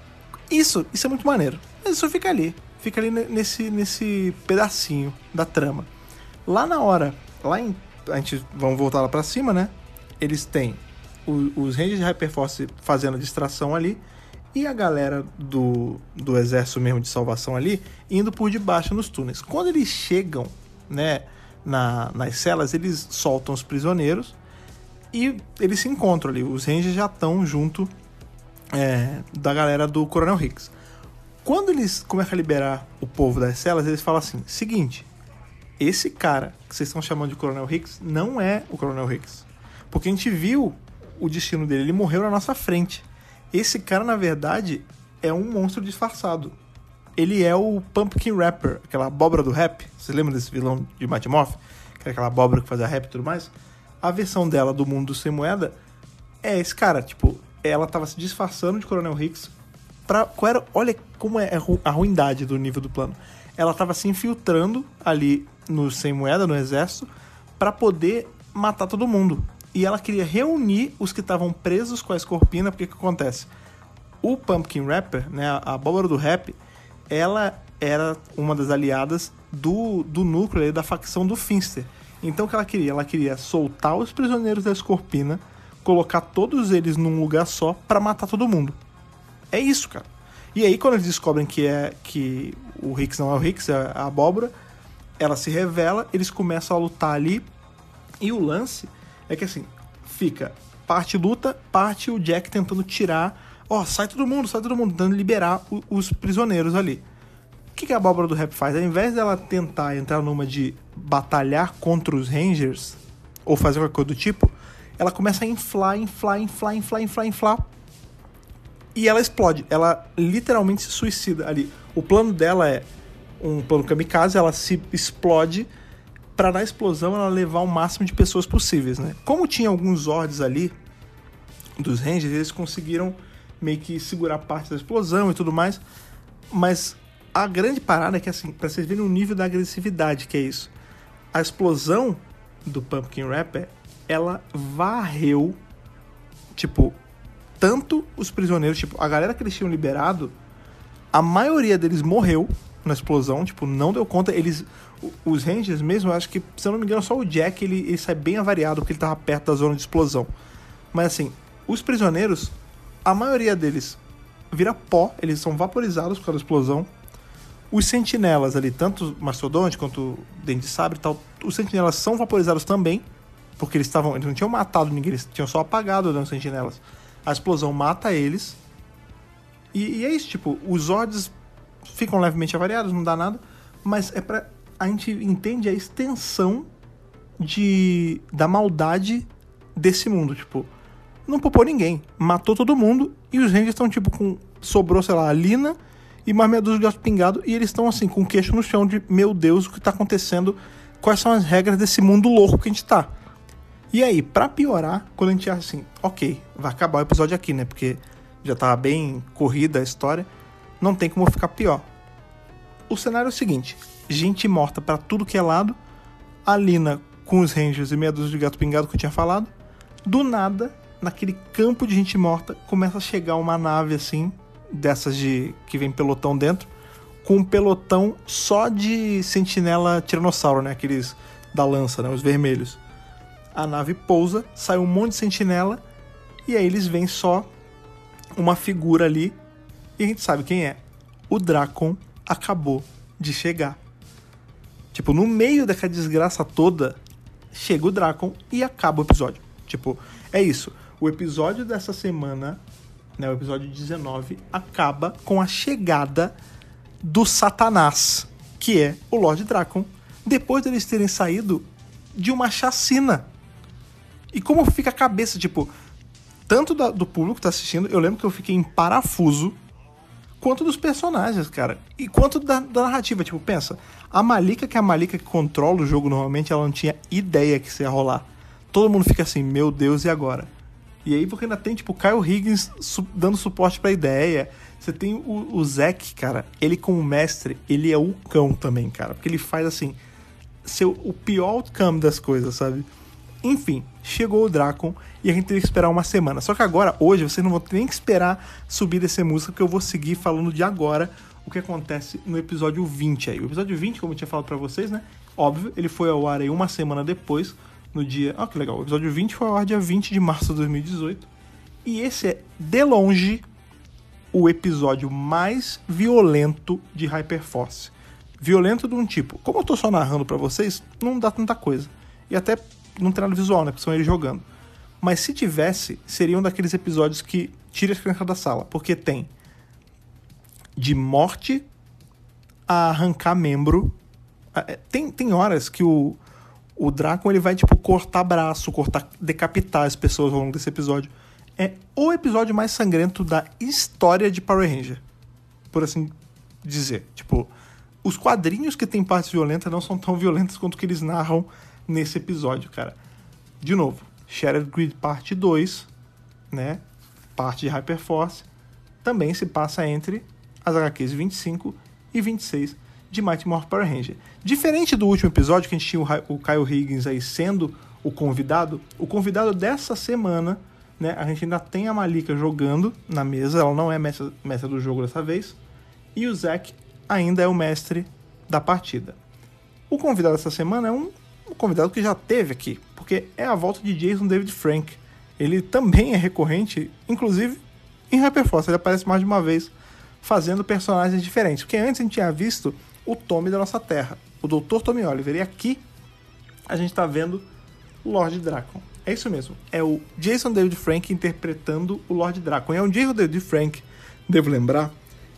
Speaker 1: isso, isso é muito maneiro. Mas isso fica ali. Fica ali nesse, nesse pedacinho da trama. Lá na hora, lá em. A gente vamos voltar lá pra cima, né? Eles têm os Rangers de Hyperforce fazendo a distração ali e a galera do, do exército mesmo de salvação ali indo por debaixo nos túneis. Quando eles chegam, né, na, nas celas, eles soltam os prisioneiros e eles se encontram ali. Os Rangers já estão junto é, da galera do Coronel Hicks. Quando eles começam a liberar o povo das celas, eles falam assim: seguinte, esse cara que vocês estão chamando de Coronel Hicks não é o Coronel Hicks. Porque a gente viu o destino dele. Ele morreu na nossa frente. Esse cara, na verdade, é um monstro disfarçado. Ele é o Pumpkin Rapper, aquela abóbora do rap. Você lembra desse vilão de Morph? Que era aquela abóbora que fazia rap e tudo mais. A versão dela do mundo sem moeda é esse cara. Tipo, ela tava se disfarçando de Coronel Hicks pra... Qual era, olha como é a ruindade do nível do plano. Ela tava se infiltrando ali no sem moeda, no exército, para poder matar todo mundo e ela queria reunir os que estavam presos com a Escorpina, porque o que acontece? O Pumpkin Rapper, né, a abóbora do rap, ela era uma das aliadas do, do núcleo da facção do Finster. Então o que ela queria? Ela queria soltar os prisioneiros da Escorpina, colocar todos eles num lugar só para matar todo mundo. É isso, cara. E aí quando eles descobrem que é que o Hicks não é o Hicks, é a abóbora, ela se revela, eles começam a lutar ali. E o lance é que assim, fica parte luta, parte o Jack tentando tirar. Ó, oh, sai todo mundo, sai todo mundo, tentando liberar o, os prisioneiros ali. O que, que a abóbora do rap faz? Ao invés dela tentar entrar numa de batalhar contra os Rangers, ou fazer qualquer coisa do tipo, ela começa a inflar, inflar, inflar, inflar, inflar, inflar. E ela explode. Ela literalmente se suicida ali. O plano dela é um plano kamikaze, ela se explode para na explosão ela levar o máximo de pessoas possíveis, né? Como tinha alguns Zords ali dos Rangers, eles conseguiram meio que segurar parte da explosão e tudo mais, mas a grande parada é que assim, para vocês verem o nível da agressividade que é isso. A explosão do Pumpkin Rapper, ela varreu tipo tanto os prisioneiros, tipo, a galera que eles tinham liberado, a maioria deles morreu na explosão, tipo, não deu conta. Eles. Os Rangers mesmo, eu acho que, se eu não me engano, só o Jack ele, ele sai bem avariado porque ele tava perto da zona de explosão. Mas assim, os prisioneiros, a maioria deles vira pó, eles são vaporizados pela explosão. Os sentinelas ali, tanto Mastodonte quanto Dente de Sabre e tal, os sentinelas são vaporizados também, porque eles estavam. Eles não tinham matado ninguém, eles tinham só apagado os sentinelas. A explosão mata eles. E, e é isso, tipo, os Zords ficam levemente avariados, não dá nada, mas é para a gente entende a extensão de da maldade desse mundo, tipo, não poupou ninguém. Matou todo mundo e os Rangers estão tipo com. Sobrou, sei lá, a Lina e mais meia dúzia de gato pingado e eles estão assim, com o queixo no chão de meu Deus, o que tá acontecendo? Quais são as regras desse mundo louco que a gente tá? E aí, para piorar, quando a gente acha assim, ok, vai acabar o episódio aqui, né? Porque já tava bem corrida a história, não tem como ficar pior. O cenário é o seguinte: gente morta para tudo que é lado, a Lina com os Rangers e meia dúzia de gato pingado que eu tinha falado. Do nada, naquele campo de gente morta, começa a chegar uma nave assim, dessas de que vem pelotão dentro, com um pelotão só de sentinela tiranossauro, né? Aqueles da lança, né? Os vermelhos. A nave pousa, sai um monte de sentinela e aí eles veem só uma figura ali e a gente sabe quem é. O Dracon acabou de chegar. Tipo, no meio daquela desgraça toda, chega o Dracon e acaba o episódio. Tipo, é isso. O episódio dessa semana, né, o episódio 19, acaba com a chegada do Satanás, que é o Lord Dracon, depois deles terem saído de uma chacina. E como fica a cabeça, tipo, tanto da, do público que tá assistindo, eu lembro que eu fiquei em parafuso, quanto dos personagens, cara. E quanto da, da, narrativa. Tipo, pensa, a Malika, que é a Malika que controla o jogo normalmente, ela não tinha ideia que isso ia rolar. Todo mundo fica assim, meu Deus, e agora? E aí porque ainda tem, tipo, Kyle Higgins su dando suporte pra ideia. Você tem o, o Zack, cara, ele como mestre, ele é o cão também, cara. Porque ele faz, assim, seu, o pior outcome das coisas, sabe? Enfim, chegou o Dracon e a gente teve que esperar uma semana. Só que agora, hoje, vocês não vão nem que esperar subir dessa música, porque eu vou seguir falando de agora o que acontece no episódio 20 aí. O episódio 20, como eu tinha falado para vocês, né? Óbvio, ele foi ao ar aí uma semana depois, no dia. Ah, que legal. O episódio 20 foi ao ar dia 20 de março de 2018. E esse é, de longe, o episódio mais violento de Hyperforce. Violento de um tipo. Como eu tô só narrando para vocês, não dá tanta coisa. E até não tem nada visual, né? Porque são eles jogando. Mas se tivesse, seria um daqueles episódios que tira as crianças da sala. Porque tem de morte a arrancar membro. É, tem, tem horas que o, o Draco ele vai, tipo, cortar braço, cortar, decapitar as pessoas ao longo desse episódio. É o episódio mais sangrento da história de Power Ranger. Por assim dizer. Tipo, os quadrinhos que tem partes violentas não são tão violentos quanto que eles narram nesse episódio, cara. De novo, Shattered Grid Parte 2, né? Parte de Hyperforce, também se passa entre as HQs 25 e 26 de Mighty Morphin Power Ranger. Diferente do último episódio, que a gente tinha o Kyle Higgins aí sendo o convidado, o convidado dessa semana, né? A gente ainda tem a Malika jogando na mesa, ela não é mestre, mestre do jogo dessa vez, e o Zack ainda é o mestre da partida. O convidado dessa semana é um, um convidado que já teve aqui, porque é a volta de Jason David Frank. Ele também é recorrente, inclusive em Hyperforce, ele aparece mais de uma vez fazendo personagens diferentes. Porque antes a gente tinha visto o Tommy da nossa Terra, o Dr. Tommy Oliver, e aqui a gente está vendo o Lord Dracon. É isso mesmo, é o Jason David Frank interpretando o Lord Dracon. E é um Jason David Frank, devo lembrar,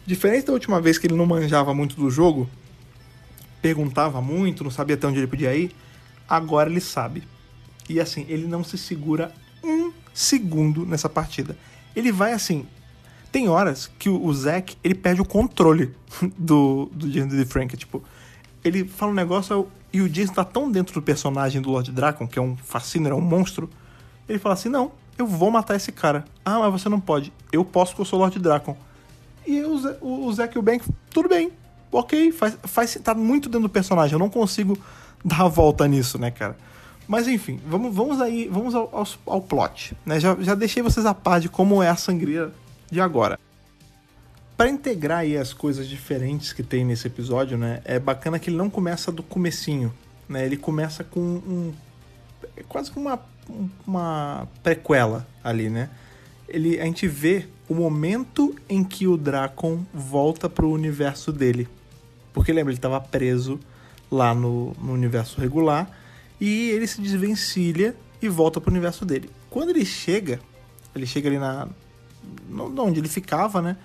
Speaker 1: diferente da última vez que ele não manjava muito do jogo, perguntava muito, não sabia até onde ele podia ir, agora ele sabe. E assim, ele não se segura um segundo nessa partida. Ele vai assim. Tem horas que o Zack ele perde o controle do, do Jason de Frank. Tipo, ele fala um negócio e o Jason tá tão dentro do personagem do Lord Dracon, que é um fascínio, é um monstro. Ele fala assim: Não, eu vou matar esse cara. Ah, mas você não pode. Eu posso porque eu sou o Lord Dracon. E o, o Zack e o Bank, tudo bem, ok, faz, faz, tá muito dentro do personagem. Eu não consigo dar a volta nisso, né, cara? Mas enfim, vamos, vamos aí, vamos ao, ao, ao plot. Né? Já, já deixei vocês a par de como é a sangria de agora. Para integrar aí as coisas diferentes que tem nesse episódio, né, é bacana que ele não começa do comecinho, né? Ele começa com um é quase que uma, uma prequela ali, né? Ele, a gente vê o momento em que o Dracon volta para o universo dele. Porque lembra, ele estava preso lá no, no universo regular e ele se desvencilha e volta pro universo dele. Quando ele chega, ele chega ali na onde ele ficava, né?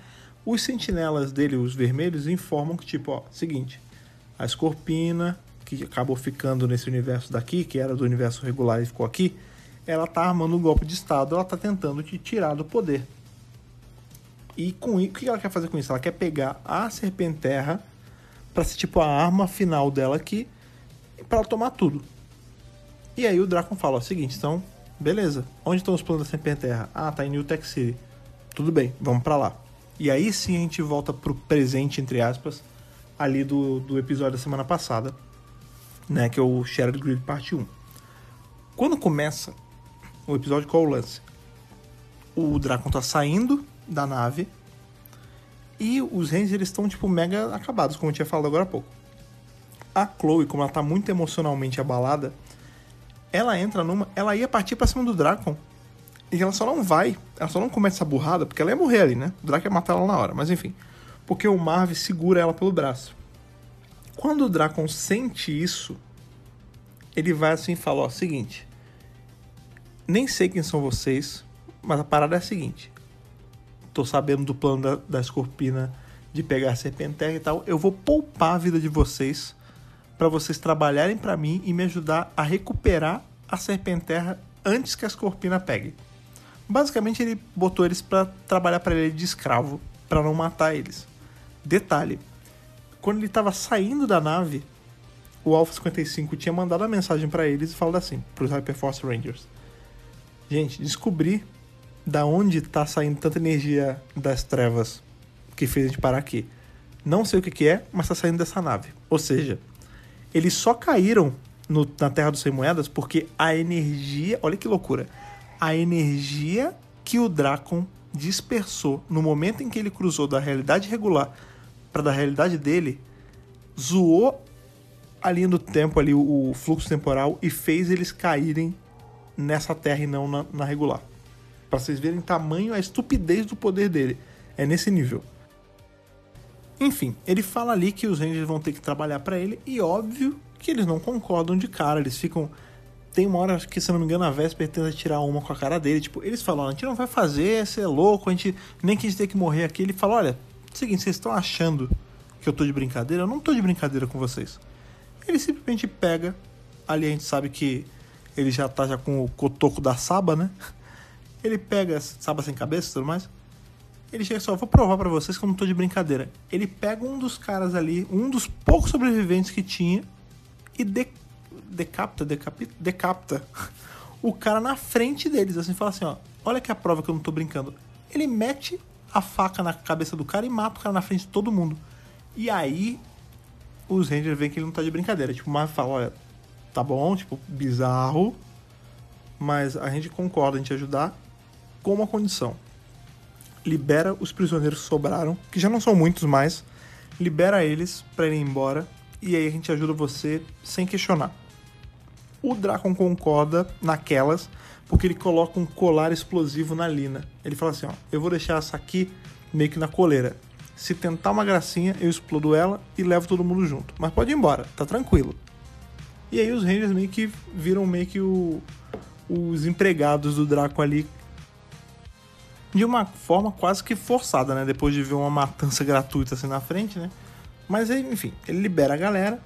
Speaker 1: Os sentinelas dele, os vermelhos, informam que tipo, ó, seguinte, a Escorpina, que acabou ficando nesse universo daqui, que era do universo regular e ficou aqui, ela tá armando um golpe de Estado, ela tá tentando te tirar do poder. E com o que ela quer fazer com isso? Ela quer pegar a Serpenterra para ser tipo a arma final dela aqui para tomar tudo. E aí o Draco fala: ó, seguinte, então, beleza. Onde estão os planos da Serpenterra? Ah, tá em New Tech City. Tudo bem, vamos para lá. E aí sim a gente volta pro presente, entre aspas, ali do, do episódio da semana passada, né? Que é o Shared Grid Parte 1. Quando começa o episódio, qual é o lance? O Dracon tá saindo da nave e os Rangers estão, tipo, mega acabados, como eu tinha falado agora há pouco. A Chloe, como ela tá muito emocionalmente abalada, ela entra numa. Ela ia partir pra cima do Dracon. E ela só não vai, ela só não começa essa burrada, porque ela ia morrer ali, né? O Draco ia matar ela na hora, mas enfim. Porque o Marv segura ela pelo braço. Quando o Dracon sente isso, ele vai assim e fala: Ó, seguinte. Nem sei quem são vocês, mas a parada é a seguinte. Tô sabendo do plano da, da Scorpina de pegar a Serpenterra e tal. Eu vou poupar a vida de vocês para vocês trabalharem para mim e me ajudar a recuperar a Serpenterra antes que a Scorpina pegue. Basicamente ele botou eles para trabalhar para ele de escravo, para não matar eles. Detalhe, quando ele estava saindo da nave, o Alpha 55 tinha mandado a mensagem para eles e falado assim, para os Hyperforce Rangers. Gente, descobri da onde está saindo tanta energia das trevas que fez a gente parar aqui. Não sei o que, que é, mas está saindo dessa nave. Ou seja, eles só caíram no, na Terra dos Sem Moedas porque a energia. Olha que loucura! A energia que o Dracon dispersou no momento em que ele cruzou da realidade regular para da realidade dele zoou a linha do tempo ali, o, fluxo temporal e fez eles caírem nessa Terra e não na, na regular. Para vocês verem tamanho a estupidez do poder dele. É nesse nível. Enfim, ele fala ali que os Rangers vão ter que trabalhar para ele e óbvio que eles não concordam de cara, eles ficam tem uma hora que, se não me engano, a Vesper tenta tirar uma com a cara dele. Tipo, eles falam, a gente não vai fazer, você é louco, a gente nem quis ter que morrer aqui. Ele fala, olha, seguinte, vocês estão achando que eu tô de brincadeira? Eu não tô de brincadeira com vocês. Ele simplesmente pega, ali a gente sabe que ele já tá já com o cotoco da Saba, né? Ele pega Saba sem cabeça e tudo mais. Ele chega só, vou provar para vocês que eu não tô de brincadeira. Ele pega um dos caras ali, um dos poucos sobreviventes que tinha, e de, decapita, decapita, decapita o cara na frente deles, assim, fala assim, ó, olha que a prova que eu não tô brincando. Ele mete a faca na cabeça do cara e mata o cara na frente de todo mundo. E aí os Rangers veem que ele não tá de brincadeira. Tipo, Marvel fala, olha, tá bom, tipo, bizarro, mas a gente concorda em te ajudar com uma condição libera os prisioneiros que sobraram, que já não são muitos mais, libera eles para irem embora e aí a gente ajuda você sem questionar. O Dracon concorda naquelas porque ele coloca um colar explosivo na Lina. Ele fala assim: ó, eu vou deixar essa aqui meio que na coleira. Se tentar uma gracinha, eu explodo ela e levo todo mundo junto. Mas pode ir embora, tá tranquilo. E aí os Rangers meio que viram meio que o, os empregados do Draco ali de uma forma quase que forçada, né? Depois de ver uma matança gratuita assim na frente, né? Mas enfim, ele libera a galera.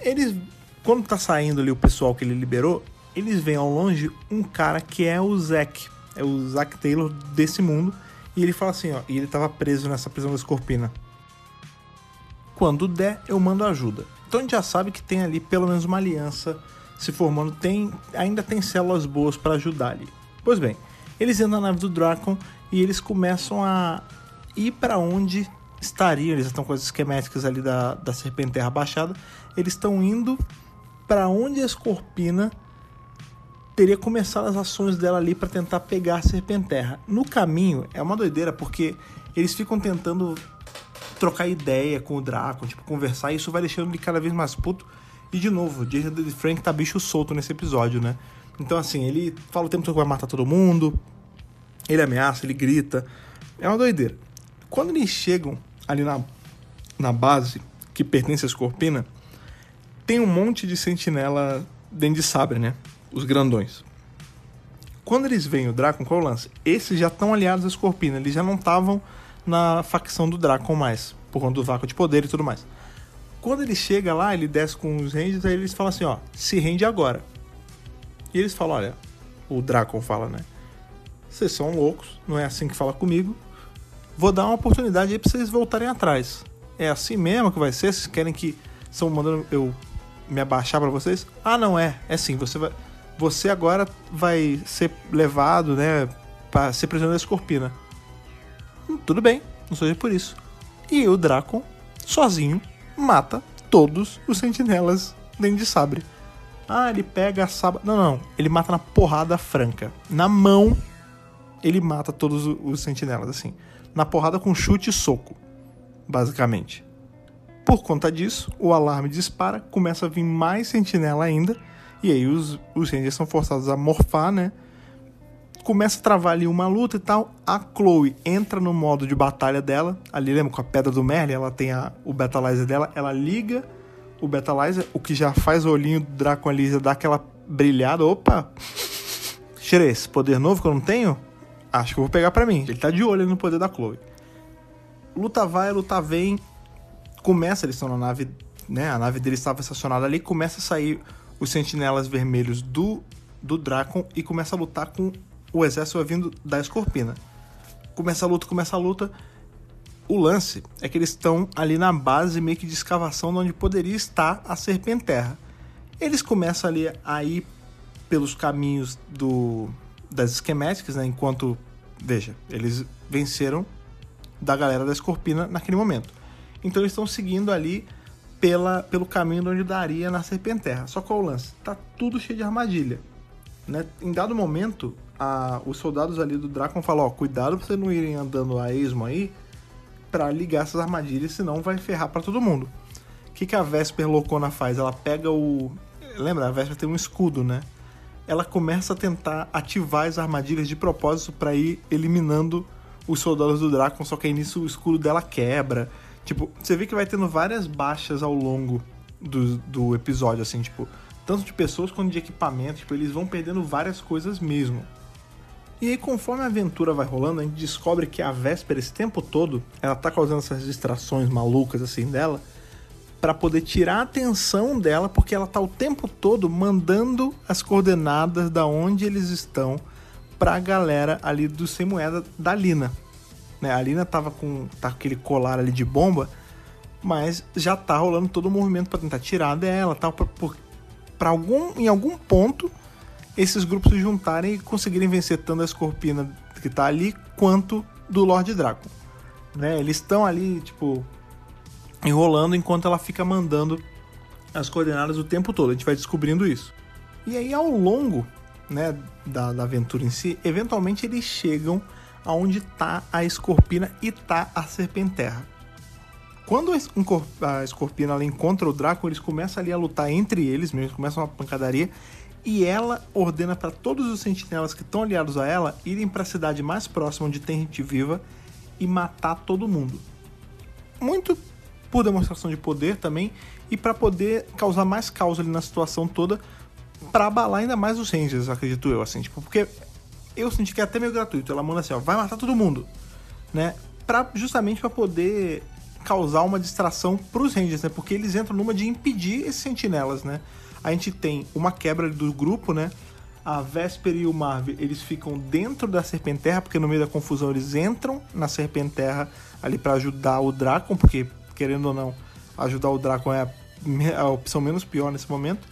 Speaker 1: Eles, quando tá saindo ali o pessoal que ele liberou, eles veem ao longe um cara que é o Zack. É o Zack Taylor desse mundo. E ele fala assim, ó, e ele tava preso nessa prisão da Escorpina. Quando der, eu mando ajuda. Então a gente já sabe que tem ali pelo menos uma aliança se formando, tem ainda tem células boas para ajudar ali. Pois bem, eles entram na nave do Dracon e eles começam a ir para onde estariam. Eles estão com as esquemáticas ali da, da Serpenterra baixada. Eles estão indo para onde a Escorpina teria começado as ações dela ali para tentar pegar a Serpenterra. No caminho é uma doideira porque eles ficam tentando trocar ideia com o Draco, tipo conversar, e isso vai deixando ele cada vez mais puto. E de novo, Jason Frank tá bicho solto nesse episódio, né? Então, assim, ele fala o tempo todo que vai matar todo mundo, ele ameaça, ele grita. É uma doideira. Quando eles chegam ali na, na base, que pertence a Scorpina, tem um monte de sentinela dentro de sabre, né? Os grandões. Quando eles veem o Dracon, qual é o lance? Esses já estão aliados a Scorpina, eles já não estavam na facção do Dracon mais, por conta do vácuo de poder e tudo mais. Quando ele chega lá, ele desce com os Rangers, aí eles falam assim, ó, se rende agora. E eles falam, olha, o Dracon fala, né? Vocês são loucos, não é assim que fala comigo. Vou dar uma oportunidade aí pra vocês voltarem atrás. É assim mesmo que vai ser? Vocês querem que estão mandando eu me abaixar para vocês? Ah, não é. É sim, você vai você agora vai ser levado, né, para ser prisioneiro da Escorpina. Hum, tudo bem, não seja por isso. E o Dracon, sozinho, mata todos os sentinelas dentro de sabre. Ah, ele pega a saba. Não, não. Ele mata na porrada franca. Na mão, ele mata todos os sentinelas, assim. Na porrada com chute e soco, basicamente. Por conta disso, o alarme dispara, começa a vir mais sentinela ainda. E aí os, os Rangers são forçados a morfar, né? Começa a travar ali uma luta e tal. A Chloe entra no modo de batalha dela. Ali, lembra, com a pedra do Merlin, ela tem a, o Betalizer dela. Ela liga o Betalizer, o que já faz o olhinho do Draco ali, já dá aquela brilhada. Opa! Cheira esse poder novo que eu não tenho? Acho que eu vou pegar para mim. Ele tá de olho no poder da Chloe. Luta vai, luta vem. Começa, eles estão na nave, né? A nave deles estava estacionada ali. Começa a sair os sentinelas vermelhos do, do Dracon e começa a lutar com o exército vindo da Escorpina. Começa a luta, começa a luta o lance é que eles estão ali na base meio que de escavação onde poderia estar a Serpenterra. Eles começam ali a ir pelos caminhos do, das esquemáticas, né? Enquanto, veja, eles venceram da galera da Escorpina naquele momento. Então eles estão seguindo ali pela, pelo caminho onde daria na Serpenterra. Só qual é o lance? Tá tudo cheio de armadilha. Né? Em dado momento, a, os soldados ali do Dracon falam, ó, cuidado pra vocês não irem andando a esmo aí, para ligar essas armadilhas, senão vai ferrar para todo mundo. O que, que a Vesper loucona faz? Ela pega o. Lembra, a Vesper tem um escudo, né? Ela começa a tentar ativar as armadilhas de propósito para ir eliminando os soldados do Drácon, só que aí nisso o escudo dela quebra. Tipo, você vê que vai tendo várias baixas ao longo do, do episódio, assim, tipo, tanto de pessoas quanto de equipamento, tipo, eles vão perdendo várias coisas mesmo. E aí, conforme a aventura vai rolando, a gente descobre que a Véspera, esse tempo todo, ela tá causando essas distrações malucas assim dela, para poder tirar a atenção dela, porque ela tá o tempo todo mandando as coordenadas da onde eles estão pra galera ali do Sem Moeda da Lina. Né? A Lina tava com, tá com aquele colar ali de bomba, mas já tá rolando todo o movimento para tentar tirar dela, tal, pra, pra algum, em algum ponto esses grupos se juntarem e conseguirem vencer tanto a Escorpina que tá ali, quanto do Lord Draco. Né? Eles estão ali, tipo, enrolando enquanto ela fica mandando as coordenadas o tempo todo. A gente vai descobrindo isso. E aí, ao longo né, da, da aventura em si, eventualmente eles chegam aonde tá a Escorpina e tá a Serpenterra. Quando a Escorpina ela encontra o Draco, eles começam ali a lutar entre eles mesmo, começam uma pancadaria e ela ordena para todos os sentinelas que estão aliados a ela irem para a cidade mais próxima onde tem gente viva e matar todo mundo. Muito por demonstração de poder também e para poder causar mais caos ali na situação toda para abalar ainda mais os Rangers, acredito eu, assim, tipo, porque eu senti que é até meio gratuito. Ela manda assim, ó, vai matar todo mundo, né? Pra, justamente para poder causar uma distração pros Rangers, né? Porque eles entram numa de impedir esses sentinelas, né? a gente tem uma quebra do grupo, né? A Vesper e o Marvel, eles ficam dentro da Serpenterra, porque no meio da confusão eles entram na Serpenterra ali para ajudar o Dracon, porque querendo ou não, ajudar o Dracon é a, a opção menos pior nesse momento.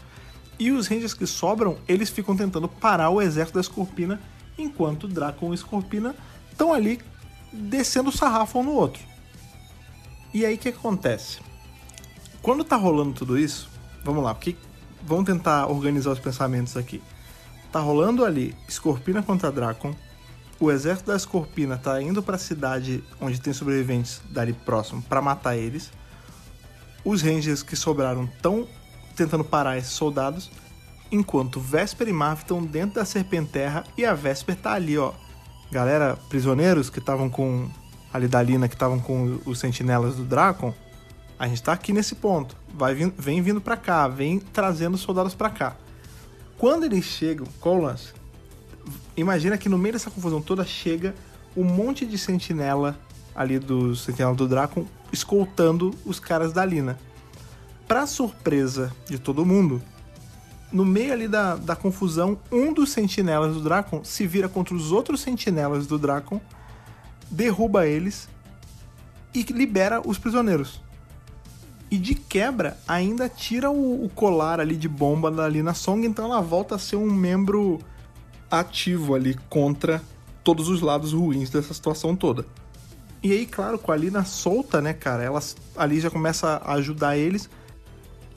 Speaker 1: E os Rangers que sobram, eles ficam tentando parar o exército da Escorpina, enquanto o Dracon e Escorpina estão ali descendo o sarrafo um no outro. E aí o que acontece? Quando tá rolando tudo isso, vamos lá, porque vamos tentar organizar os pensamentos aqui. Tá rolando ali Escorpina contra Dracon. O exército da Escorpina tá indo para a cidade onde tem sobreviventes dali próximo para matar eles. Os Rangers que sobraram estão tentando parar esses soldados, enquanto Vesper e Marv estão dentro da Serpenterra e a Vesper tá ali, ó. Galera, prisioneiros que estavam com ali da que estavam com os sentinelas do Dracon, a gente tá aqui nesse ponto. Vai vindo, vem vindo para cá, vem trazendo soldados para cá. Quando eles chegam, lance? Imagina que no meio dessa confusão toda chega um monte de sentinela ali do sentinela do Dracon escoltando os caras da Lina. Pra surpresa de todo mundo, no meio ali da, da confusão, um dos sentinelas do Dracon se vira contra os outros sentinelas do Dracon, derruba eles e libera os prisioneiros. E de quebra, ainda tira o, o colar ali de bomba da Lina Song, então ela volta a ser um membro ativo ali contra todos os lados ruins dessa situação toda. E aí, claro, com a Lina solta, né, cara, ela ali já começa a ajudar eles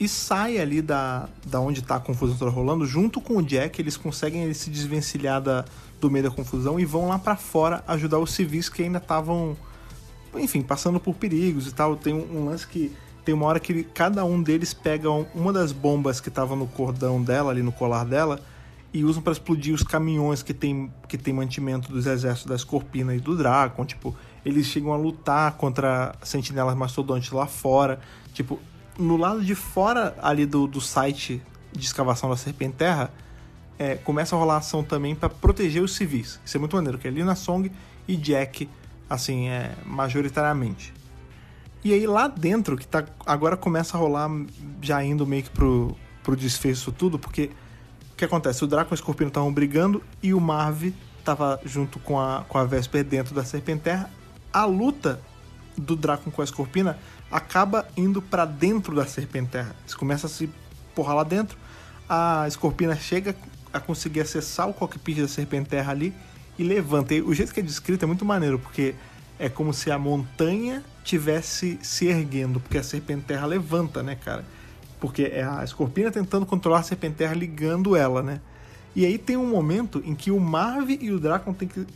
Speaker 1: e sai ali da, da onde tá a confusão toda rolando, junto com o Jack, eles conseguem se desvencilhar da, do meio da confusão e vão lá para fora ajudar os civis que ainda estavam, enfim, passando por perigos e tal. Tem um, um lance que tem uma hora que ele, cada um deles pega uma das bombas que tava no cordão dela, ali no colar dela, e usam para explodir os caminhões que tem, que tem mantimento dos exércitos da Scorpina e do Dracon. Tipo, eles chegam a lutar contra sentinelas mastodontes lá fora. Tipo, no lado de fora ali do, do site de escavação da Serpenterra, é, começa a rolar ação também para proteger os civis. Isso é muito maneiro, que é Lina Song e Jack, assim, é, majoritariamente. E aí lá dentro, que tá, agora começa a rolar, já indo meio que pro, pro desfecho tudo, porque o que acontece? O Draco e o Escorpião estavam brigando e o Marv tava junto com a, com a Vesper dentro da Serpenterra. A luta do Draco com a Escorpina acaba indo para dentro da Serpenterra. Eles começam a se porrar lá dentro. A Escorpina chega a conseguir acessar o cockpit da Serpenterra ali e levanta. E o jeito que é descrito é muito maneiro, porque é como se a montanha tivesse se erguendo, porque a Serpenterra levanta, né, cara? Porque é a Escorpina tentando controlar a Serpenterra ligando ela, né? E aí tem um momento em que o Marv e o Dracon tem que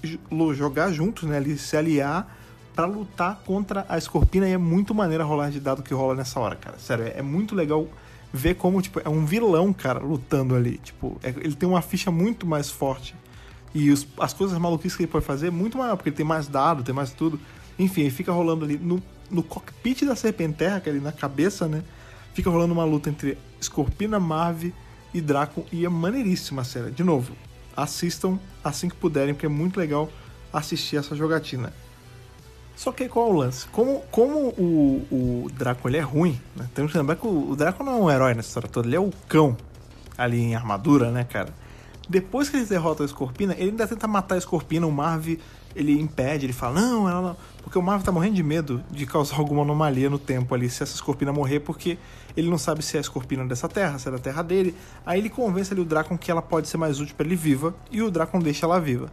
Speaker 1: jogar juntos, né? Ali, se aliar para lutar contra a Escorpina e é muito maneira rolar de dado que rola nessa hora, cara. Sério, é, é muito legal ver como, tipo, é um vilão, cara, lutando ali. Tipo, é, ele tem uma ficha muito mais forte. E os, as coisas maluquices que ele pode fazer é muito maior, porque ele tem mais dado, tem mais tudo. Enfim, ele fica rolando ali no, no cockpit da Serpenterra, que é ali na cabeça, né? Fica rolando uma luta entre Escorpina, Marv e Draco. E é maneiríssima a série. De novo, assistam assim que puderem, porque é muito legal assistir essa jogatina. Só que qual é o lance? Como, como o, o Draco ele é ruim, né? Temos que lembrar que o, o Draco não é um herói nessa história toda, ele é o cão ali em armadura, né, cara? Depois que eles derrotam a Escorpina, ele ainda tenta matar a Escorpina, o Marv ele impede, ele fala, não, ela não. Porque o Marv tá morrendo de medo de causar alguma anomalia no tempo ali, se essa Escorpina morrer, porque ele não sabe se é a Escorpina dessa terra, se é da terra dele. Aí ele convence ali o Dracon que ela pode ser mais útil para ele viva, e o Dracon deixa ela viva.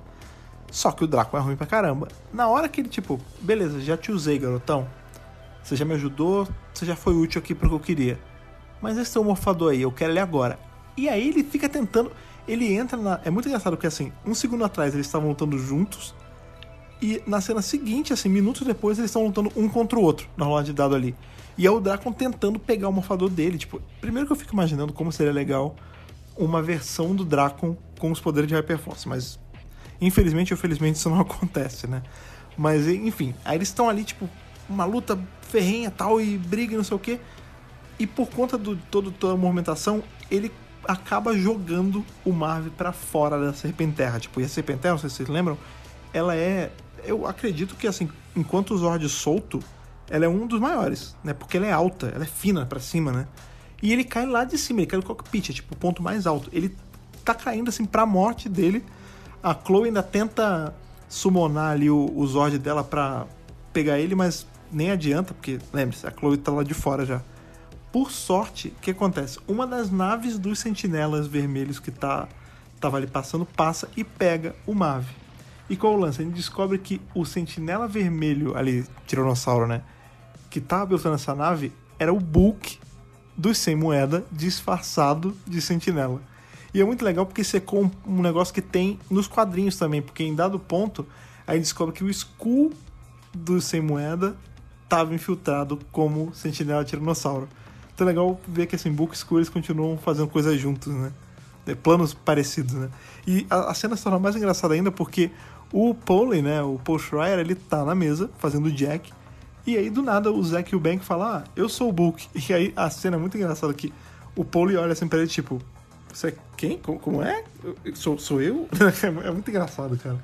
Speaker 1: Só que o Draco é ruim pra caramba. Na hora que ele, tipo, beleza, já te usei, garotão. Você já me ajudou, você já foi útil aqui pro que eu queria. Mas esse teu morfador aí, eu quero ele agora. E aí ele fica tentando. Ele entra na. É muito engraçado porque assim, um segundo atrás eles estavam lutando juntos. E na cena seguinte, assim, minutos depois, eles estão lutando um contra o outro na rola de dado ali. E é o Dracon tentando pegar o morfador dele. Tipo, primeiro que eu fico imaginando como seria legal uma versão do Dracon com os poderes de Hyperforce, mas Infelizmente ou felizmente isso não acontece, né? Mas enfim, aí eles estão ali, tipo, uma luta ferrenha tal, e briga e não sei o que. E por conta do todo, toda a movimentação, ele acaba jogando o Marv para fora da Serpenterra. Tipo, e a Serpenterra, não sei se vocês lembram, ela é. Eu acredito que assim, enquanto o Zord solto, ela é um dos maiores, né? Porque ela é alta, ela é fina para cima, né? E ele cai lá de cima, ele cai no cockpit, é tipo o ponto mais alto. Ele tá caindo assim pra morte dele a Chloe ainda tenta summonar ali o, o Zord dela pra pegar ele, mas nem adianta, porque lembre-se, a Chloe tá lá de fora já. Por sorte, o que acontece? Uma das naves dos sentinelas vermelhos que tá, tava ali passando passa e pega o Mav. E qual o lance? A gente descobre que o sentinela vermelho ali, tiranossauro, né? Que tava pilotando essa nave era o Bulk dos sem moeda disfarçado de sentinela. E é muito legal porque você um negócio que tem nos quadrinhos também, porque em dado ponto aí descobre que o Skull do Sem Moeda estava infiltrado como sentinela tiranossauro. Então é legal ver que assim, Book Skull eles continuam fazendo coisas juntos, né? É, planos parecidos, né? E a, a, cena se torna mais engraçada ainda porque o Polly, né, o Paul Schreier, ele tá na mesa fazendo o Jack. E aí do nada o Zack e o Bank falam: "Ah, eu sou o Book". E aí a cena é muito engraçada que o Polly olha assim pra ele tipo: você é quem? Como, é? Sou, sou eu? é muito engraçado, cara.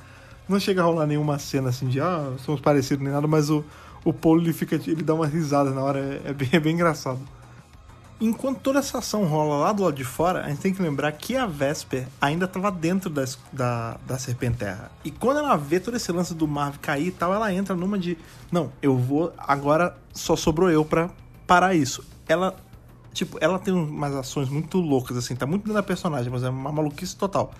Speaker 1: Não chega a rolar nenhuma cena assim de ah, somos parecidos nem nada, mas o, o Paulo ele fica. ele dá uma risada na hora, é, é bem, é bem engraçado. Enquanto toda essa ação rola lá do lado de fora, a gente tem que lembrar que a Vesper ainda estava dentro da, da, da Serpenterra. E quando ela vê todo esse lance do Marv cair e tal, ela entra numa de: Não, eu vou. Agora só sobrou eu pra parar isso. Ela. Tipo, ela tem umas ações muito loucas, assim, tá muito dentro da personagem, mas é uma maluquice total.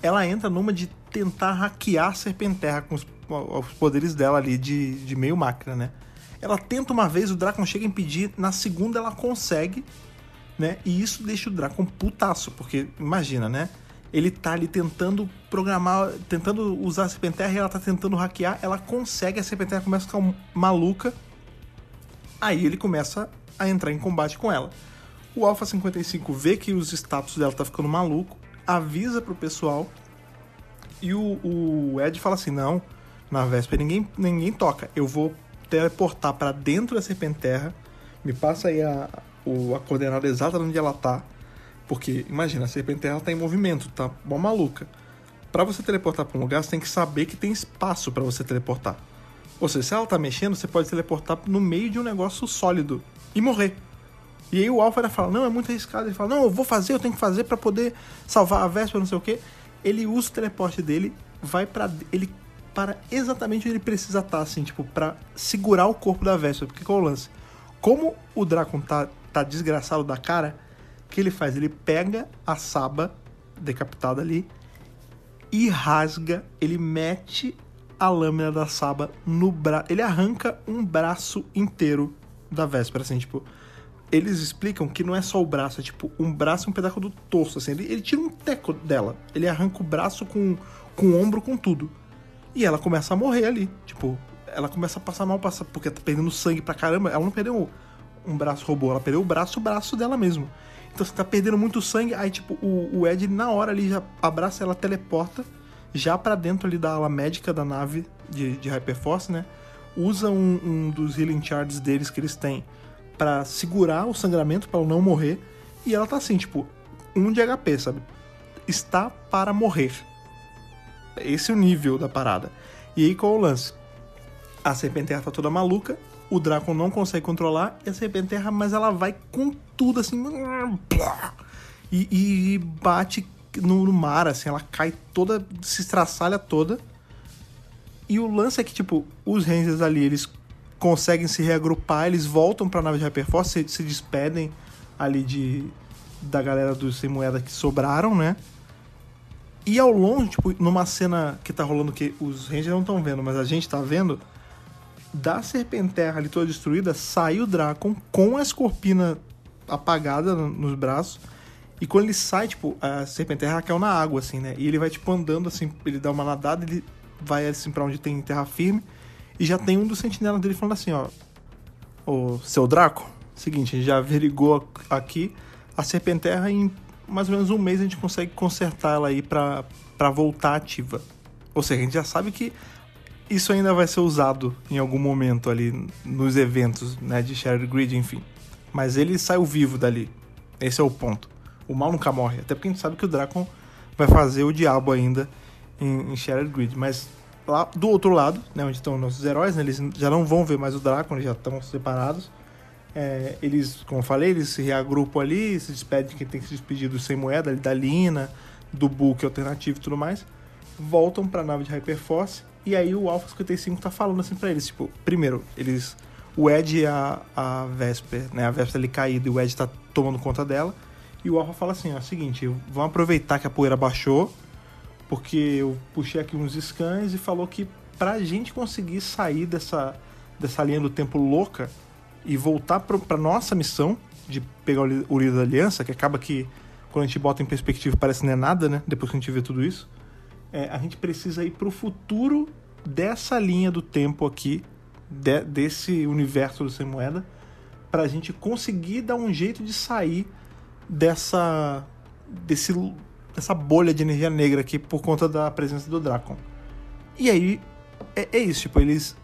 Speaker 1: Ela entra numa de tentar hackear a Serpenterra com os, os poderes dela ali de, de meio máquina, né? Ela tenta uma vez, o Dracon chega a impedir, na segunda ela consegue, né? E isso deixa o Dracon putaço, porque imagina, né? Ele tá ali tentando programar, tentando usar a Serpenterra e ela tá tentando hackear, ela consegue, a Serpenterra começa a ficar maluca. Aí ele começa a entrar em combate com ela. O Alpha 55 vê que os status dela tá ficando maluco, avisa pro pessoal e o, o Ed fala assim: não, na véspera ninguém, ninguém toca, eu vou teleportar para dentro da Serpenterra, me passa aí a, o, a coordenada exata onde ela tá, porque imagina, a Serpenterra tá em movimento, tá uma maluca. Para você teleportar para um lugar, você tem que saber que tem espaço para você teleportar. Ou seja, se ela tá mexendo, você pode teleportar no meio de um negócio sólido e morrer. E aí o Alpha fala: Não, é muito arriscado. Ele fala: Não, eu vou fazer, eu tenho que fazer para poder salvar a Vespa, não sei o que. Ele usa o teleporte dele, vai para Ele para exatamente onde ele precisa estar, assim, tipo, para segurar o corpo da Vespa. Porque qual é o lance? Como o Dracon tá, tá desgraçado da cara, o que ele faz? Ele pega a Saba decapitada ali e rasga, ele mete a lâmina da Saba no braço. Ele arranca um braço inteiro da Véspera, assim, tipo. Eles explicam que não é só o braço, é tipo um braço e um pedaço do torso, assim. Ele, ele tira um teco dela. Ele arranca o braço com, com o ombro, com tudo. E ela começa a morrer ali. Tipo, ela começa a passar mal, passa, porque tá perdendo sangue pra caramba. Ela não perdeu um braço robô, ela perdeu o braço, o braço dela mesmo. Então você tá perdendo muito sangue, aí tipo, o, o Ed na hora ali já abraça ela, teleporta já para dentro ali da ala médica da nave de, de Hyperforce, né? Usa um, um dos healing shards deles que eles têm para segurar o sangramento, para não morrer. E ela tá assim, tipo, um de HP, sabe? Está para morrer. Esse é o nível da parada. E aí qual é o lance? A Serpenterra tá toda maluca, o Draco não consegue controlar, e a Serpenterra, mas ela vai com tudo assim. E, e bate no, no, mar, assim, ela cai toda, se estraçalha toda. E o lance é que, tipo, os Rangers ali, eles conseguem se reagrupar, eles voltam pra nave de Hyperforce, se, se despedem ali de da galera dos Sem Moeda que sobraram, né? E ao longe, tipo, numa cena que tá rolando que os Rangers não estão vendo, mas a gente tá vendo, da Serpenterra ali toda destruída, sai o Dracon com a Escorpina apagada nos braços. E quando ele sai, tipo, a Serpenterra caiu na água, assim, né? E ele vai, tipo, andando, assim, ele dá uma nadada, ele vai, assim, pra onde tem terra firme. E já tem um dos sentinelas dele falando assim, ó... Ô, seu Draco, seguinte, a gente já averigou aqui a Serpenterra em mais ou menos um mês a gente consegue consertar ela aí para voltar ativa. Ou seja, a gente já sabe que isso ainda vai ser usado em algum momento ali nos eventos né, de Shared Grid, enfim. Mas ele saiu vivo dali. Esse é o ponto. O mal nunca morre. Até porque a gente sabe que o Dracon vai fazer o diabo ainda em, em Shared Grid. Mas lá do outro lado, né, onde estão nossos heróis, né, eles já não vão ver mais o Dracon, eles já estão separados. É, eles, como eu falei, eles se reagrupam ali, se despedem de quem tem que se despedir do Sem Moeda, da Lina, do book alternativo e tudo mais. Voltam para a nave de Hyperforce e aí o Alpha 55 tá falando assim para eles, tipo, primeiro, eles o Ed e a, a Vesper, né, a Vesper ali caída e o Ed tá tomando conta dela. E o Alpha fala assim, ó, seguinte, vamos aproveitar que a poeira baixou, porque eu puxei aqui uns scans e falou que pra gente conseguir sair dessa, dessa linha do tempo louca, e voltar para nossa missão de pegar o líder da aliança, que acaba que quando a gente bota em perspectiva parece que não é nada, né? Depois que a gente vê tudo isso, é, a gente precisa ir para o futuro dessa linha do tempo aqui, de, desse universo do Sem Moeda, para a gente conseguir dar um jeito de sair dessa desse dessa bolha de energia negra aqui por conta da presença do Dracon. E aí é, é isso, tipo, eles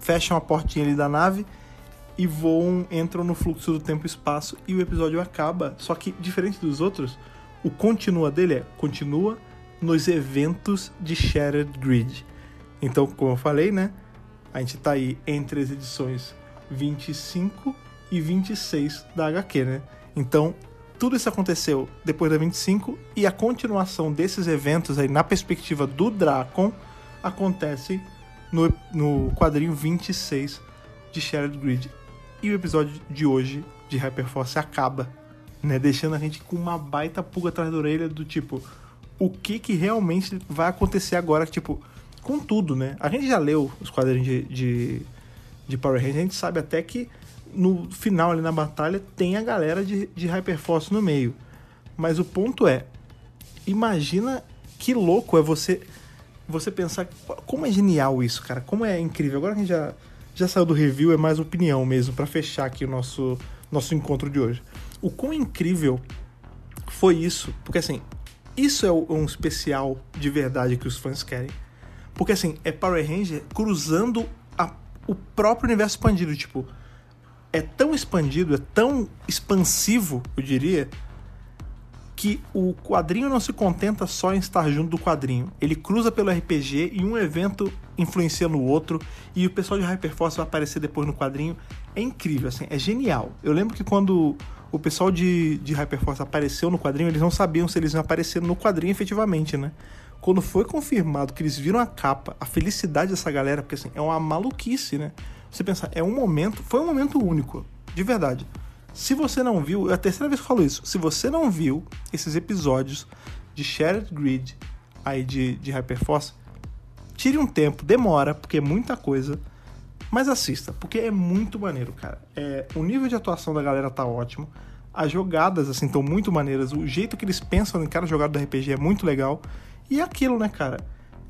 Speaker 1: fecham a portinha ali da nave e voam, entram no fluxo do tempo e espaço e o episódio acaba. Só que, diferente dos outros, o continua dele é continua nos eventos de Shattered Grid. Então, como eu falei, né? A gente tá aí entre as edições 25 e 26 da HQ, né? Então, tudo isso aconteceu depois da 25 e a continuação desses eventos aí na perspectiva do Dracon acontece no, no quadrinho 26 de Shared Grid. E o episódio de hoje de Hyperforce acaba, né, deixando a gente com uma baita pulga atrás da orelha do tipo, o que que realmente vai acontecer agora, tipo, com tudo, né? A gente já leu os quadrinhos de, de, de Power Rangers, a gente sabe até que no final ali na batalha tem a galera de, de Hyperforce no meio. Mas o ponto é, imagina que louco é você você pensar como é genial isso, cara, como é incrível. Agora que a gente já, já saiu do review, é mais opinião mesmo, para fechar aqui o nosso, nosso encontro de hoje. O quão incrível foi isso, porque assim, isso é um especial de verdade que os fãs querem. Porque assim, é Power Ranger cruzando a, o próprio universo expandido. Tipo, é tão expandido, é tão expansivo, eu diria, que o quadrinho não se contenta só em estar junto do quadrinho. Ele cruza pelo RPG e um evento influencia no outro, e o pessoal de Hyperforce vai aparecer depois no quadrinho. É incrível, assim, é genial. Eu lembro que quando o pessoal de, de Hyperforce apareceu no quadrinho, eles não sabiam se eles iam aparecer no quadrinho efetivamente, né? Quando foi confirmado que eles viram a capa, a felicidade dessa galera, porque assim, é uma maluquice, né? Você pensa, é um momento, foi um momento único, de verdade. Se você não viu, é a terceira vez que eu falo isso. Se você não viu esses episódios de Shared Grid aí de, de Hyperforce, tire um tempo, demora, porque é muita coisa, mas assista, porque é muito maneiro, cara. É, o nível de atuação da galera tá ótimo. As jogadas, assim, estão muito maneiras. O jeito que eles pensam em cada jogada do RPG é muito legal. E é aquilo, né, cara?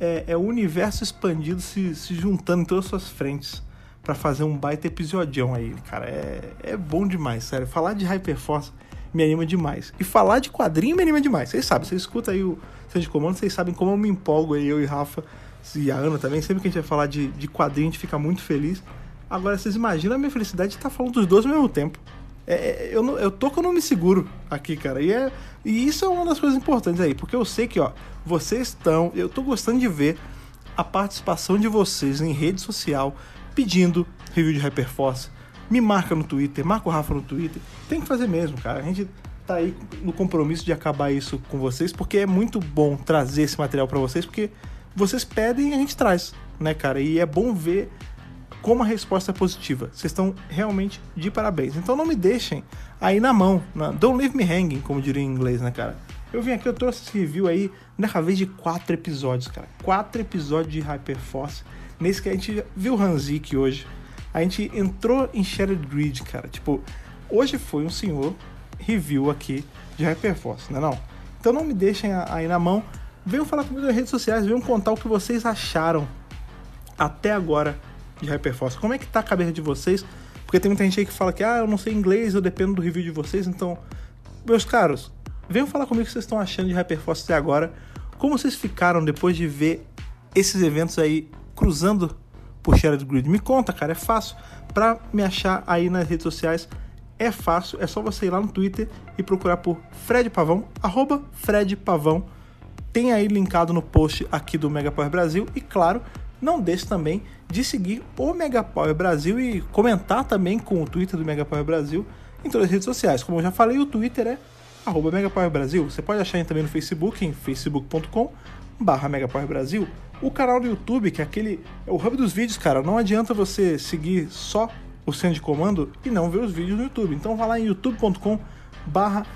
Speaker 1: É, é o universo expandido se, se juntando em todas as suas frentes para fazer um baita episodião aí, cara. É, é bom demais, sério. Falar de Hyperforce me anima demais. E falar de quadrinho me anima demais. Vocês sabem, vocês escutam aí o Centro de Comando, vocês sabem como eu me empolgo aí, eu e Rafa e a Ana também. Sempre que a gente vai falar de, de quadrinho, a gente fica muito feliz. Agora, vocês imaginam a minha felicidade de estar falando dos dois ao mesmo tempo. É, é eu, não, eu tô que eu não me seguro aqui, cara. E, é, e isso é uma das coisas importantes aí, porque eu sei que, ó, vocês estão. Eu tô gostando de ver a participação de vocês em rede social pedindo review de Hyperforce. Me marca no Twitter, marca o Rafa no Twitter. Tem que fazer mesmo, cara. A gente tá aí no compromisso de acabar isso com vocês, porque é muito bom trazer esse material para vocês, porque vocês pedem e a gente traz, né, cara? E é bom ver como a resposta é positiva. Vocês estão realmente de parabéns. Então não me deixem aí na mão. Na... Don't leave me hanging, como diria em inglês, né, cara? Eu vim aqui, eu trouxe esse review aí, nessa vez de quatro episódios, cara. Quatro episódios de Hyperforce nesse que a gente viu Hanzik hoje, a gente entrou em Shared Grid, cara. Tipo, hoje foi um senhor review aqui de Hyperforce, não é não? Então não me deixem aí na mão. Venham falar comigo nas redes sociais, venham contar o que vocês acharam até agora de Hyperforce. Como é que tá a cabeça de vocês? Porque tem muita gente aí que fala que, ah, eu não sei inglês, eu dependo do review de vocês. Então, meus caros, venham falar comigo o que vocês estão achando de Hyperforce até agora. Como vocês ficaram depois de ver esses eventos aí cruzando por Shared Grid. Me conta, cara, é fácil. Para me achar aí nas redes sociais é fácil, é só você ir lá no Twitter e procurar por Fred Pavão, arroba Fred Pavão. Tem aí linkado no post aqui do Mega Power Brasil e claro, não deixe também de seguir o Mega Power Brasil e comentar também com o Twitter do Mega Power Brasil em todas as redes sociais. Como eu já falei, o Twitter é arroba Mega Power Brasil. Você pode achar também no Facebook, em facebook.com barra Mega Power Brasil o canal do YouTube, que é aquele. É o hub dos vídeos, cara. Não adianta você seguir só o centro de comando e não ver os vídeos no YouTube. Então vá lá em youtube.com barra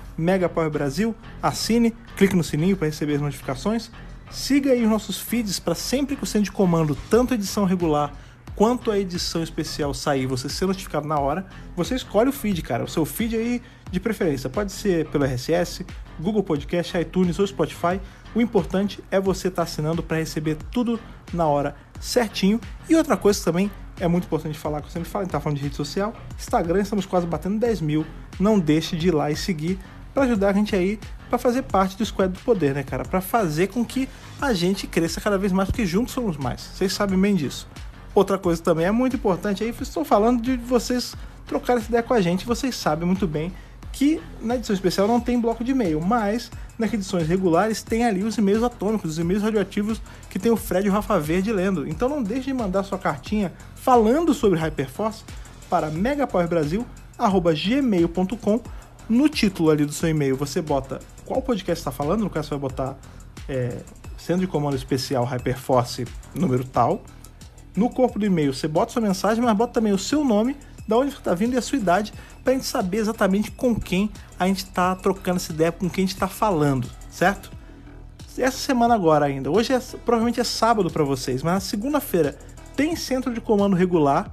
Speaker 1: Brasil, assine, clique no sininho para receber as notificações. Siga aí os nossos feeds para sempre que o centro de comando, tanto a edição regular quanto a edição especial sair, você ser notificado na hora, você escolhe o feed, cara. O seu feed aí de preferência. Pode ser pelo RSS, Google Podcast, iTunes ou Spotify. O importante é você estar tá assinando para receber tudo na hora certinho. E outra coisa também é muito importante falar, que eu sempre falo, a gente tá falando de rede social, Instagram, estamos quase batendo 10 mil. Não deixe de ir lá e seguir para ajudar a gente aí para fazer parte do Squad do Poder, né, cara? Para fazer com que a gente cresça cada vez mais, porque juntos somos mais. Vocês sabem bem disso. Outra coisa também é muito importante aí, estou falando de vocês trocar essa ideia com a gente, vocês sabem muito bem que na edição especial não tem bloco de e-mail, mas nas edições regulares tem ali os e-mails atômicos, os e-mails radioativos que tem o Fred e o Rafa Verde lendo. Então não deixe de mandar sua cartinha falando sobre Hyperforce para megapowerbrasil.gmail.com no título ali do seu e-mail você bota qual podcast está falando, no caso você vai botar é, Centro de Comando Especial Hyperforce número tal. No corpo do e-mail você bota sua mensagem, mas bota também o seu nome, da onde você está vindo e a sua idade, para a gente saber exatamente com quem a gente está trocando essa ideia, com quem a gente está falando, certo? Essa semana agora ainda, hoje é, provavelmente é sábado para vocês, mas na segunda-feira tem centro de comando regular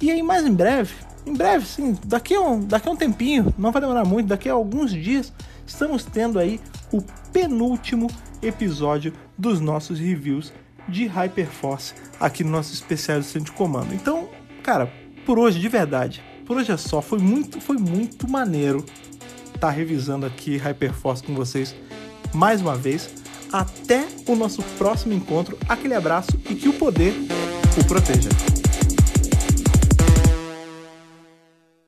Speaker 1: e aí mais em breve, em breve, sim, daqui a um, daqui a um tempinho, não vai demorar muito, daqui a alguns dias, estamos tendo aí o penúltimo episódio dos nossos reviews de Hyperforce aqui no nosso especial do centro de comando. Então, cara, por hoje de verdade, por hoje é só, foi muito, foi muito maneiro estar tá revisando aqui Hyperforce com vocês mais uma vez. Até o nosso próximo encontro. Aquele abraço e que o poder o proteja.